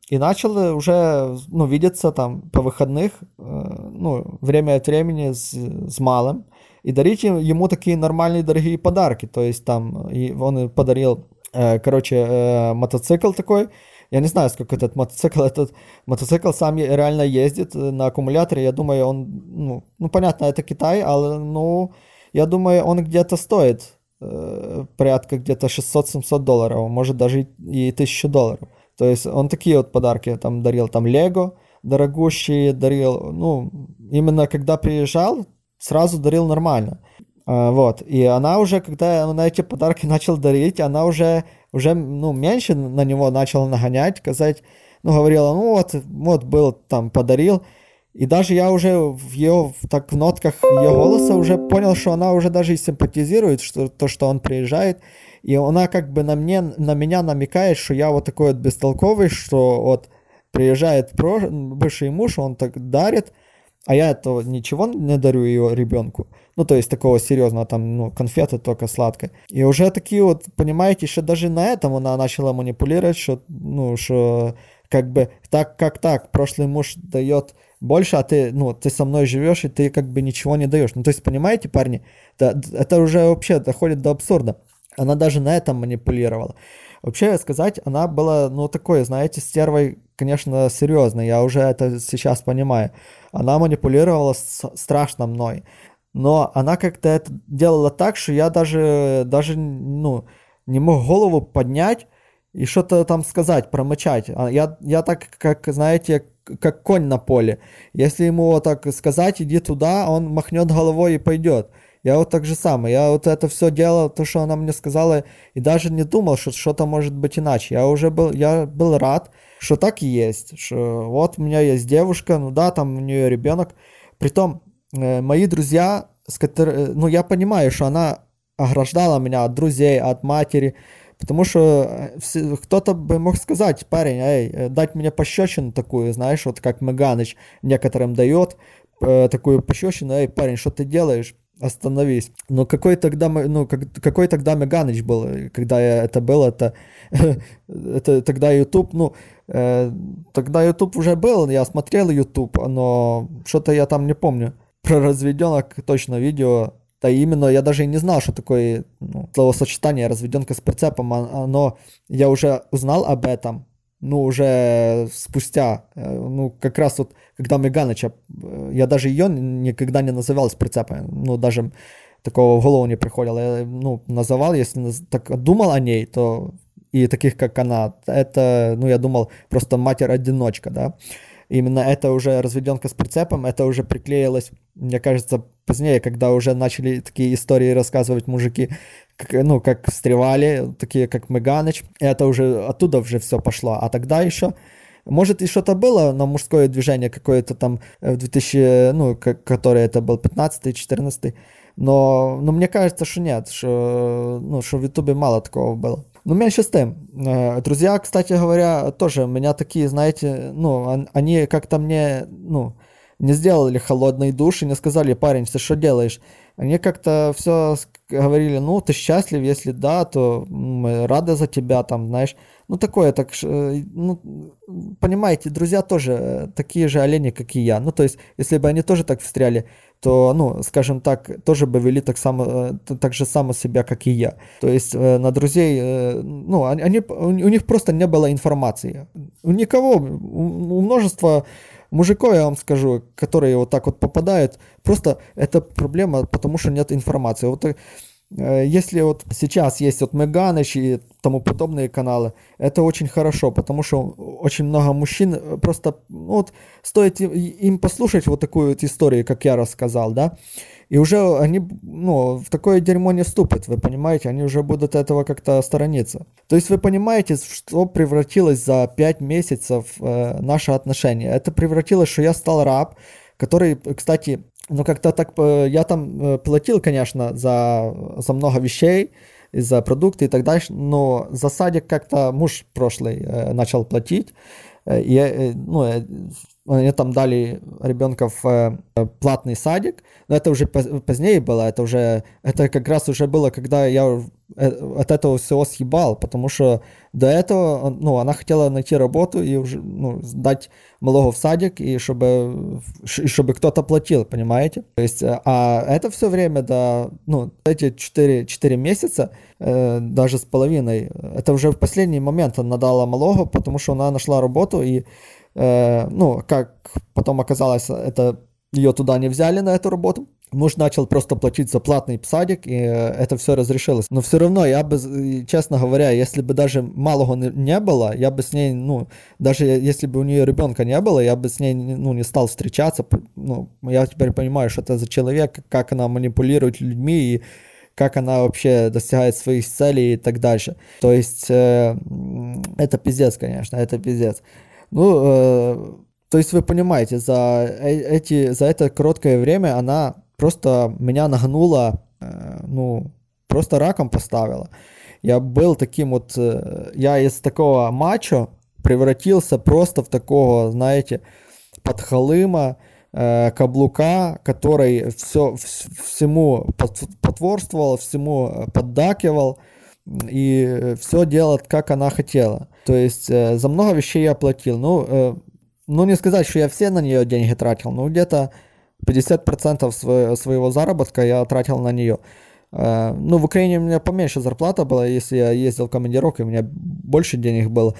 и начал уже, ну, видеться там по выходных, э, ну, время от времени с, с малым и дарить ему такие нормальные дорогие подарки. То есть там и он подарил, короче, мотоцикл такой. Я не знаю, сколько этот мотоцикл. Этот мотоцикл сам реально ездит на аккумуляторе. Я думаю, он, ну, ну понятно, это Китай, але, ну, я думаю, он где-то стоит порядка где-то 600-700 долларов, может даже и 1000 долларов. То есть он такие вот подарки там дарил, там Лего дорогущие дарил. Ну, именно когда приезжал, сразу дарил нормально. А, вот. И она уже, когда он эти подарки начал дарить, она уже, уже ну, меньше на него начала нагонять, сказать, ну, говорила, ну, вот, вот был там, подарил. И даже я уже в ее, так в нотках ее голоса уже понял, что она уже даже и симпатизирует, что то, что он приезжает. И она как бы на, мне, на меня намекает, что я вот такой вот бестолковый, что вот приезжает бывший муж, он так дарит, а я этого ничего не дарю ее ребенку. Ну, то есть такого серьезного, там, ну, конфеты только сладкой. И уже такие вот, понимаете, еще даже на этом она начала манипулировать, что, ну, что как бы так, как так, прошлый муж дает больше, а ты, ну, ты со мной живешь, и ты как бы ничего не даешь. Ну, то есть, понимаете, парни, это, это уже вообще доходит до абсурда. Она даже на этом манипулировала. Вообще сказать, она была, ну, такой, знаете, стервой, конечно, серьезно, я уже это сейчас понимаю. Она манипулировала страшно мной. Но она как-то это делала так, что я даже, даже, ну, не мог голову поднять и что-то там сказать, промычать. А я, я так, как, знаете, как конь на поле. Если ему вот так сказать, иди туда, он махнет головой и пойдет. Я вот так же самое. Я вот это все делал, то, что она мне сказала, и даже не думал, что что-то может быть иначе. Я уже был, я был рад, что так и есть. Что вот у меня есть девушка, ну да, там у нее ребенок. Притом, э, мои друзья, с которыми, ну я понимаю, что она ограждала меня от друзей, от матери, Потому что э, кто-то бы мог сказать, парень, эй, э, дать мне пощечину такую, знаешь, вот как Меганыч некоторым дает э, такую пощечину, эй, парень, что ты делаешь? Остановись. Но какой тогда, ну, как, какой тогда Меганыч был, когда я, это был, это, это тогда YouTube, ну, э, тогда YouTube уже был, я смотрел YouTube, но что-то я там не помню. Про разведенок точно видео да именно, я даже и не знал, что такое ну, словосочетание разведенка с прицепом, а, но я уже узнал об этом, ну, уже спустя, э, ну, как раз вот, когда Меганыча, э, я даже ее никогда не называл с прицепом, ну, даже такого в голову не приходило, я, ну, называл, если так думал о ней, то и таких, как она, это, ну, я думал, просто матерь-одиночка, да, именно это уже разведенка с прицепом, это уже приклеилось, мне кажется, позднее, когда уже начали такие истории рассказывать мужики, как, ну, как встревали, такие как Меганыч, это уже оттуда уже все пошло, а тогда еще может, и что-то было на мужское движение какое-то там в 2000, ну, которое это был 15-14, но, но мне кажется, что нет, что, ну, что в Ютубе мало такого было. Ну, меньше с тем. Друзья, кстати говоря, тоже меня такие, знаете, ну, они как-то мне, ну, не сделали холодный душ и не сказали, парень, ты что делаешь? Они как-то все говорили, ну, ты счастлив, если да, то мы рады за тебя, там, знаешь. Ну, такое, так, э, ну, понимаете, друзья тоже э, такие же олени, как и я. Ну, то есть, если бы они тоже так встряли, то, ну, скажем так, тоже бы вели так, само, э, так же само себя, как и я. То есть на друзей, ну, они, у них просто не было информации. У никого, у множества мужиков, я вам скажу, которые вот так вот попадают, просто это проблема, потому что нет информации. Вот если вот сейчас есть вот Меганыч и тому подобные каналы, это очень хорошо, потому что очень много мужчин э, просто, ну вот, стоит им послушать вот такую вот историю, как я рассказал, да, и уже они, ну, в такое дерьмо не вступят, вы понимаете, они уже будут этого как-то сторониться. То есть вы понимаете, что превратилось за 5 месяцев э, наше отношение. Это превратилось, что я стал раб, который, кстати, ну как-то так, э, я там э, платил, конечно, за, за много вещей, за продукты и так дальше, но за садик как-то муж прошлый э, начал платить, и, ну, они там дали ребенка в платный садик, но это уже позднее было, это уже, это как раз уже было, когда я от этого всего съебал, потому что до этого, ну, она хотела найти работу и уже, ну, сдать малого в садик, и чтобы, и чтобы кто-то платил, понимаете? То есть, э, а это все время, да, ну, эти 4, 4 месяца, э, даже с половиной, это уже в последний момент она дала малого, потому что она нашла работу, и Э, ну, как потом оказалось, это ее туда не взяли на эту работу. Муж начал просто платить за платный садик, и э, это все разрешилось. Но все равно, я бы, честно говоря, если бы даже малого не было, я бы с ней, ну, даже если бы у нее ребенка не было, я бы с ней, ну, не стал встречаться. Ну, я теперь понимаю, что это за человек, как она манипулирует людьми и как она вообще достигает своих целей и так дальше. То есть э, это пиздец, конечно, это пиздец. Ну, э, то есть вы понимаете, за, э, эти, за это короткое время она просто меня нагнула, э, ну, просто раком поставила. Я был таким вот, я из такого мачо превратился просто в такого, знаете, подхалыма, каблука, который все, всему потворствовал, всему поддакивал и все делать, как она хотела. То есть за много вещей я платил. Ну, ну, не сказать, что я все на нее деньги тратил, но где-то 50% своего, своего заработка я тратил на нее. Э, ну, в Украине у меня поменьше зарплата была, если я ездил в командировку, у меня больше денег было.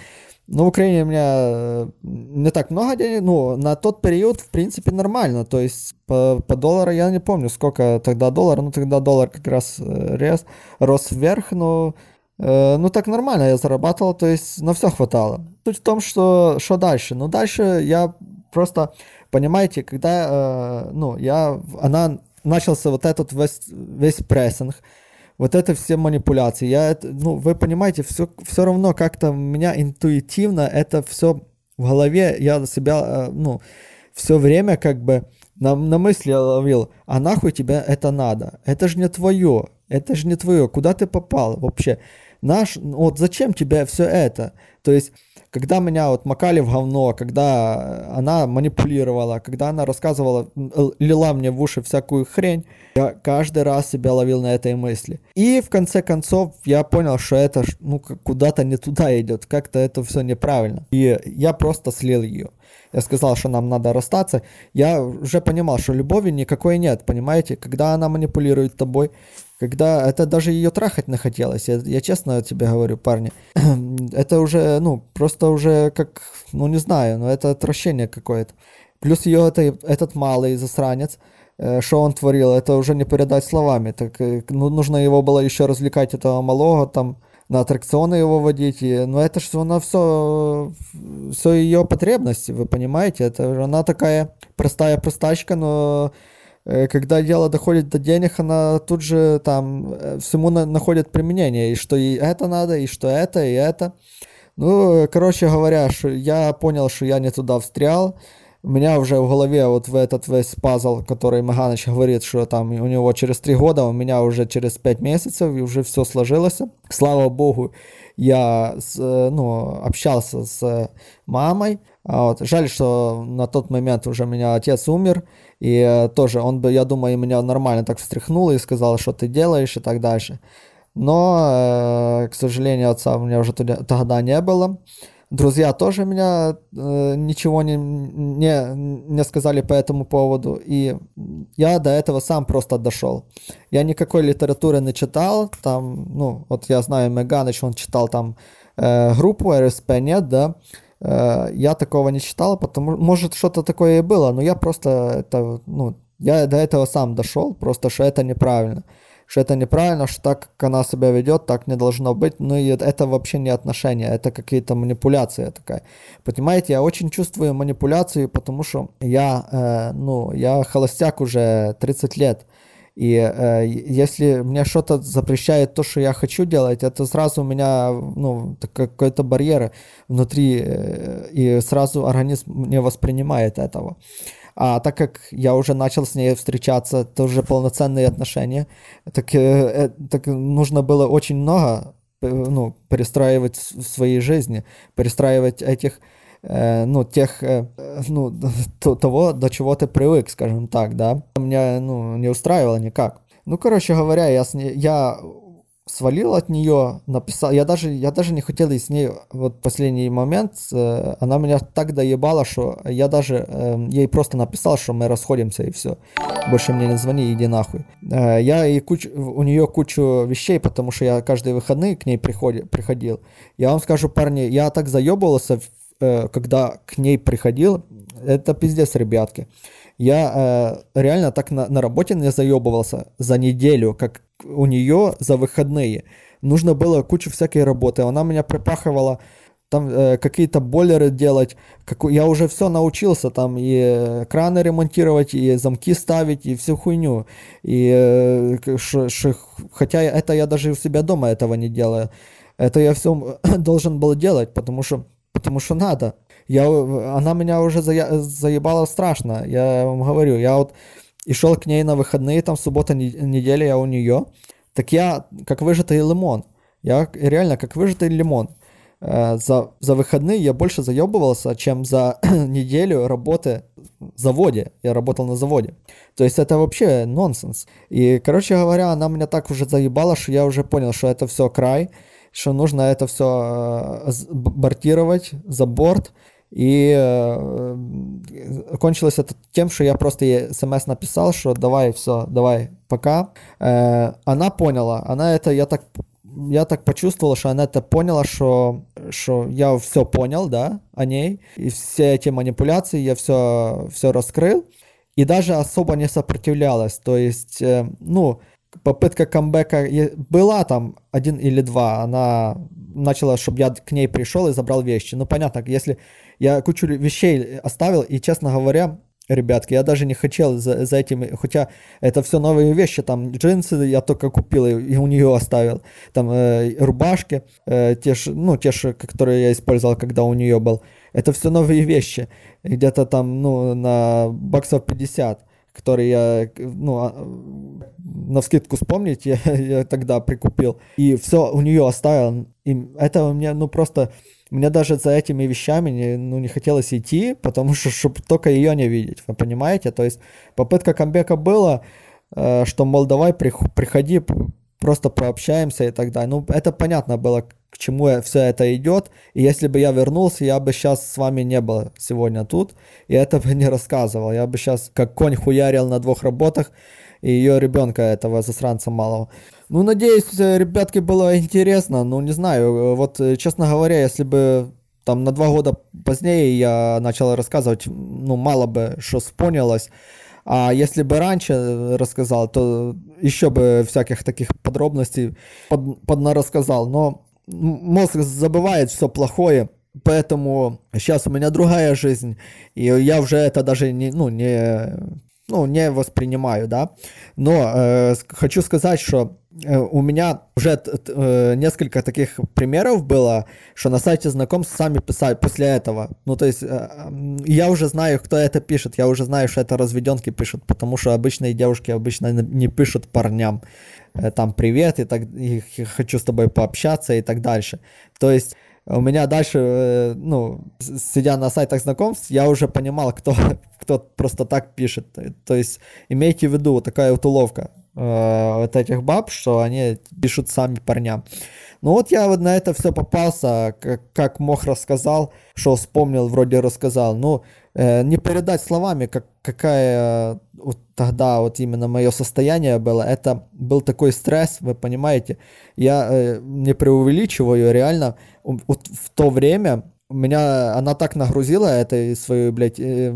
Ну, в Украине у меня э, не так много денег, ну, на тот период, в принципе, нормально, то есть по, по доллару я не помню, сколько тогда доллар, ну, тогда доллар как раз э, рос, рос вверх, но, ну, так нормально я зарабатывал, то есть на все хватало. Суть в том, что, что дальше, ну, дальше я просто, понимаете, когда, э, ну, я, она начался вот этот весь, весь прессинг, вот это все манипуляции. Я, ну, вы понимаете, все, все равно как-то у меня интуитивно это все в голове, я себя, э, ну, все время как бы на, на мысли ловил, а нахуй тебе это надо? Это же не твое, это же не твое, куда ты попал вообще? Наш, вот зачем тебе все это? То есть когда меня вот макали в говно, когда она манипулировала, когда она рассказывала, лила мне в уши всякую хрень, я каждый раз себя ловил на этой мысли. И в конце концов я понял, что это ну, куда-то не туда идет, как-то это все неправильно. И я просто слил ее. Я сказал, что нам надо расстаться. Я уже понимал, что любови никакой нет, понимаете? Когда она манипулирует тобой, когда это даже ее трахать нахотелось, я, я честно тебе говорю, парни, это уже, ну, просто уже как, ну, не знаю, но это отвращение какое-то. Плюс ее это, этот малый засранец, э, что он творил, это уже не передать словами. Так, э, ну, нужно его было еще развлекать, этого малого, там, на аттракционы его водить. И, но это же она все, все ее потребности, вы понимаете? Это она такая простая простачка, но когда дело доходит до денег, она тут же там э, всему на, находит применение, и что и это надо, и что это, и это. Ну, короче говоря, я понял, что я не туда встрял. У меня уже в голове вот в этот весь пазл, который Маганыч говорит, что там у него через три года, у меня уже через пять месяцев, и уже все сложилось. Слава богу, я э, ну, общался с мамой. А вот. Жаль, что на тот момент уже у меня отец умер, и э, тоже он бы, я думаю, меня нормально так встряхнул и сказал, что ты делаешь и так дальше. Но, э, к сожалению, отца у меня уже тогда не было. Друзья тоже меня э, ничего не, не, не сказали по этому поводу. И я до этого сам просто дошел. Я никакой литературы не читал. Там, ну, вот я знаю Меганыч, он читал там э, группу РСП, нет, да. Э, я такого не читал, потому может что-то такое и было, но я просто это, ну, я до этого сам дошел, просто что это неправильно. Что это неправильно, что так, как она себя ведет, так не должно быть. Ну и это вообще не отношения, это какие-то манипуляции такая. Понимаете, я очень чувствую манипуляции, потому что я, э, ну, я холостяк уже 30 лет. И э, если мне что-то запрещает то, что я хочу делать, это сразу у меня ну, какой-то барьер внутри, э, и сразу организм не воспринимает этого. А так как я уже начал с ней встречаться, это уже полноценные отношения, так, э, э так нужно было очень много э, ну, перестраивать в своей жизни, перестраивать этих ну, тех, ну, того, до чего ты привык, скажем так, да. Меня, ну, не устраивало никак. Ну, короче говоря, я, я свалил от нее, написал, я даже, я даже не хотел с ней, вот последний момент, э, она меня так доебала, что я даже э, ей просто написал, что мы расходимся и все, больше мне не звони, иди нахуй. Э, я и куч, у нее кучу вещей, потому что я каждые выходные к ней приходи, приходил. Я вам скажу, парни, я так заебывался Э, когда к ней приходил, это пиздец, ребятки. Я э, реально так на, на работе не заебывался за неделю, как у нее за выходные. Нужно было кучу всякой работы. Она меня припахивала там э, какие-то бойлеры делать. Как, я уже все научился там и краны ремонтировать, и замки ставить, и всю хуйню. И э, ш, ш, хотя это я даже у себя дома этого не делаю. Это я все должен был делать, потому что потому что надо. Я, она меня уже за, заебала страшно, я вам говорю. Я вот и шел к ней на выходные, там суббота, неделя я у нее. Так я как выжатый лимон. Я реально как выжатый лимон. Э, за, за выходные я больше заебывался, чем за неделю работы в заводе. Я работал на заводе. То есть это вообще нонсенс. И, короче говоря, она меня так уже заебала, что я уже понял, что это все край что нужно это все э, бортировать за борт. И э, кончилось это тем, что я просто ей смс написал, что давай, все, давай, пока. Э, она поняла, она это, я так, я так почувствовал, что она это поняла, что, что я все понял, да, о ней. И все эти манипуляции я все, все раскрыл. И даже особо не сопротивлялась. То есть, ну, попытка камбэка была там один или два. Она начала, чтобы я к ней пришел и забрал вещи. Ну, понятно, если я кучу вещей оставил, и, честно говоря, ребятки. Я даже не хотел за, за этими, хотя это все новые вещи, там джинсы я только купил и, и у нее оставил, там э, рубашки, э, те же, ну, те же, которые я использовал, когда у нее был. Это все новые вещи, где-то там, ну, на баксов 50 которые я, ну, а, на скидку вспомнить, я, я тогда прикупил. И все у нее оставил. И это у меня, ну, просто мне даже за этими вещами не, ну, не хотелось идти, потому что, чтобы только ее не видеть, вы понимаете? То есть попытка камбека была, э, что, мол, давай приходи, просто пообщаемся и так далее. Ну, это понятно было, к чему все это идет. И если бы я вернулся, я бы сейчас с вами не был сегодня тут, и это бы не рассказывал. Я бы сейчас как конь хуярил на двух работах, и ее ребенка этого засранца малого. Ну, надеюсь, э, ребятки, было интересно. Ну, не знаю, э, вот, э, честно говоря, если бы там на два года позднее я начал рассказывать, ну, мало бы что вспомнилось. А если бы раньше рассказал, то еще бы всяких таких подробностей под, поднарассказал. Но мозг забывает все плохое, поэтому сейчас у меня другая жизнь, и я уже это даже не, ну, не, ну, не воспринимаю, да. Но э, хочу сказать, что у меня уже э, несколько таких примеров было, что на сайте знакомств сами писали после этого. Ну, то есть э, я уже знаю, кто это пишет, я уже знаю, что это разведенки пишут, потому что обычные девушки обычно не пишут парням э, там привет и так и хочу с тобой пообщаться и так дальше. То есть у меня дальше, э, ну, сидя на сайтах знакомств, я уже понимал, кто, кто просто так пишет. То есть имейте в виду, такая вот уловка э, вот этих баб, что они пишут сами парням. Ну вот я вот на это все попался, как, как мог рассказал, что вспомнил, вроде рассказал. Ну, э, не передать словами, как, какая вот тогда вот именно мое состояние было. Это был такой стресс, вы понимаете. Я э, не преувеличиваю, реально. Вот в то время меня она так нагрузила этой своей, блядь, э,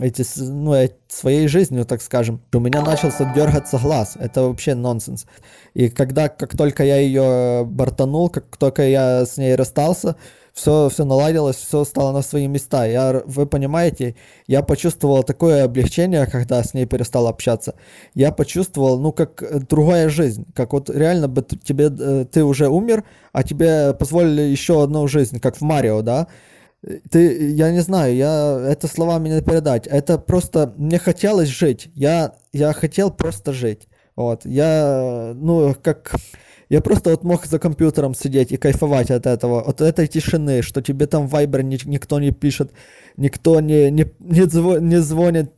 эти, ну, э, своей жизнью, так скажем, у меня начался дергаться глаз. Это вообще нонсенс. И когда, как только я ее бортанул, как только я с ней расстался, все, все наладилось, все стало на свои места. Я, вы понимаете, я почувствовал такое облегчение, когда с ней перестал общаться. Я почувствовал, ну, как э, другая жизнь, как вот реально бы тебе, э, ты уже умер, а тебе позволили еще одну жизнь, как в Марио, да? Ты, я не знаю, я это словами не передать. Это просто мне хотелось жить. Я, я хотел просто жить. Вот, я, ну, как я просто вот мог за компьютером сидеть и кайфовать от этого, от этой тишины, что тебе там в Viber ни, никто не пишет, никто не, не, не, зв, не звонит,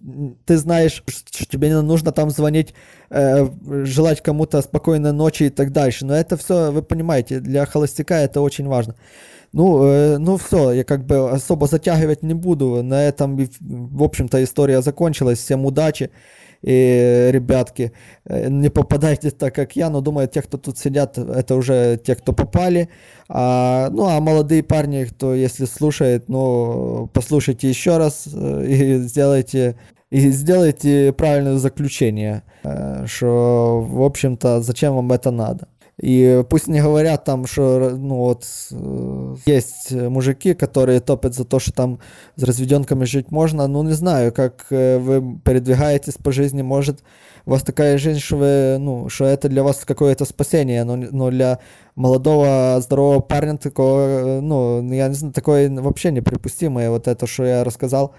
ты знаешь, что тебе не нужно там звонить, э, желать кому-то спокойной ночи и так дальше. Но это все, вы понимаете, для холостяка это очень важно. Ну, э, ну все, я как бы особо затягивать не буду. На этом, в общем-то, история закончилась. Всем удачи. И, ребятки, э, не попадайте так, как я, но думаю, те, кто тут сидят, это уже те, кто попали. А, ну, а молодые парни, кто, если слушает, ну, послушайте еще раз э, и сделайте и сделайте правильное заключение, э, что, в общем-то, зачем вам это надо. И пусть не говорят там, что ну вот э, есть мужики, которые топят за то, что там с разведенками жить можно. Ну не знаю, как э, вы передвигаетесь по жизни, может у вас такая жизнь, что вы, ну, что это для вас какое-то спасение, но, но для молодого здорового парня такого, э, ну, я не знаю, такое вообще неприпустимое, вот это, что я рассказал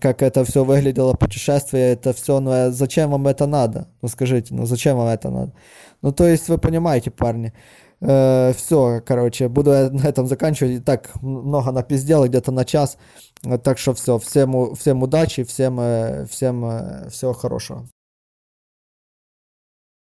как это все выглядело, путешествие, это все, ну а зачем вам это надо? Ну скажите, ну зачем вам это надо? Ну то есть вы понимаете, парни. Э, все, короче, буду на этом заканчивать. И так много напиздел, где-то на час. Так что все, всем, всем удачи, всем, э, всем э, всего хорошего.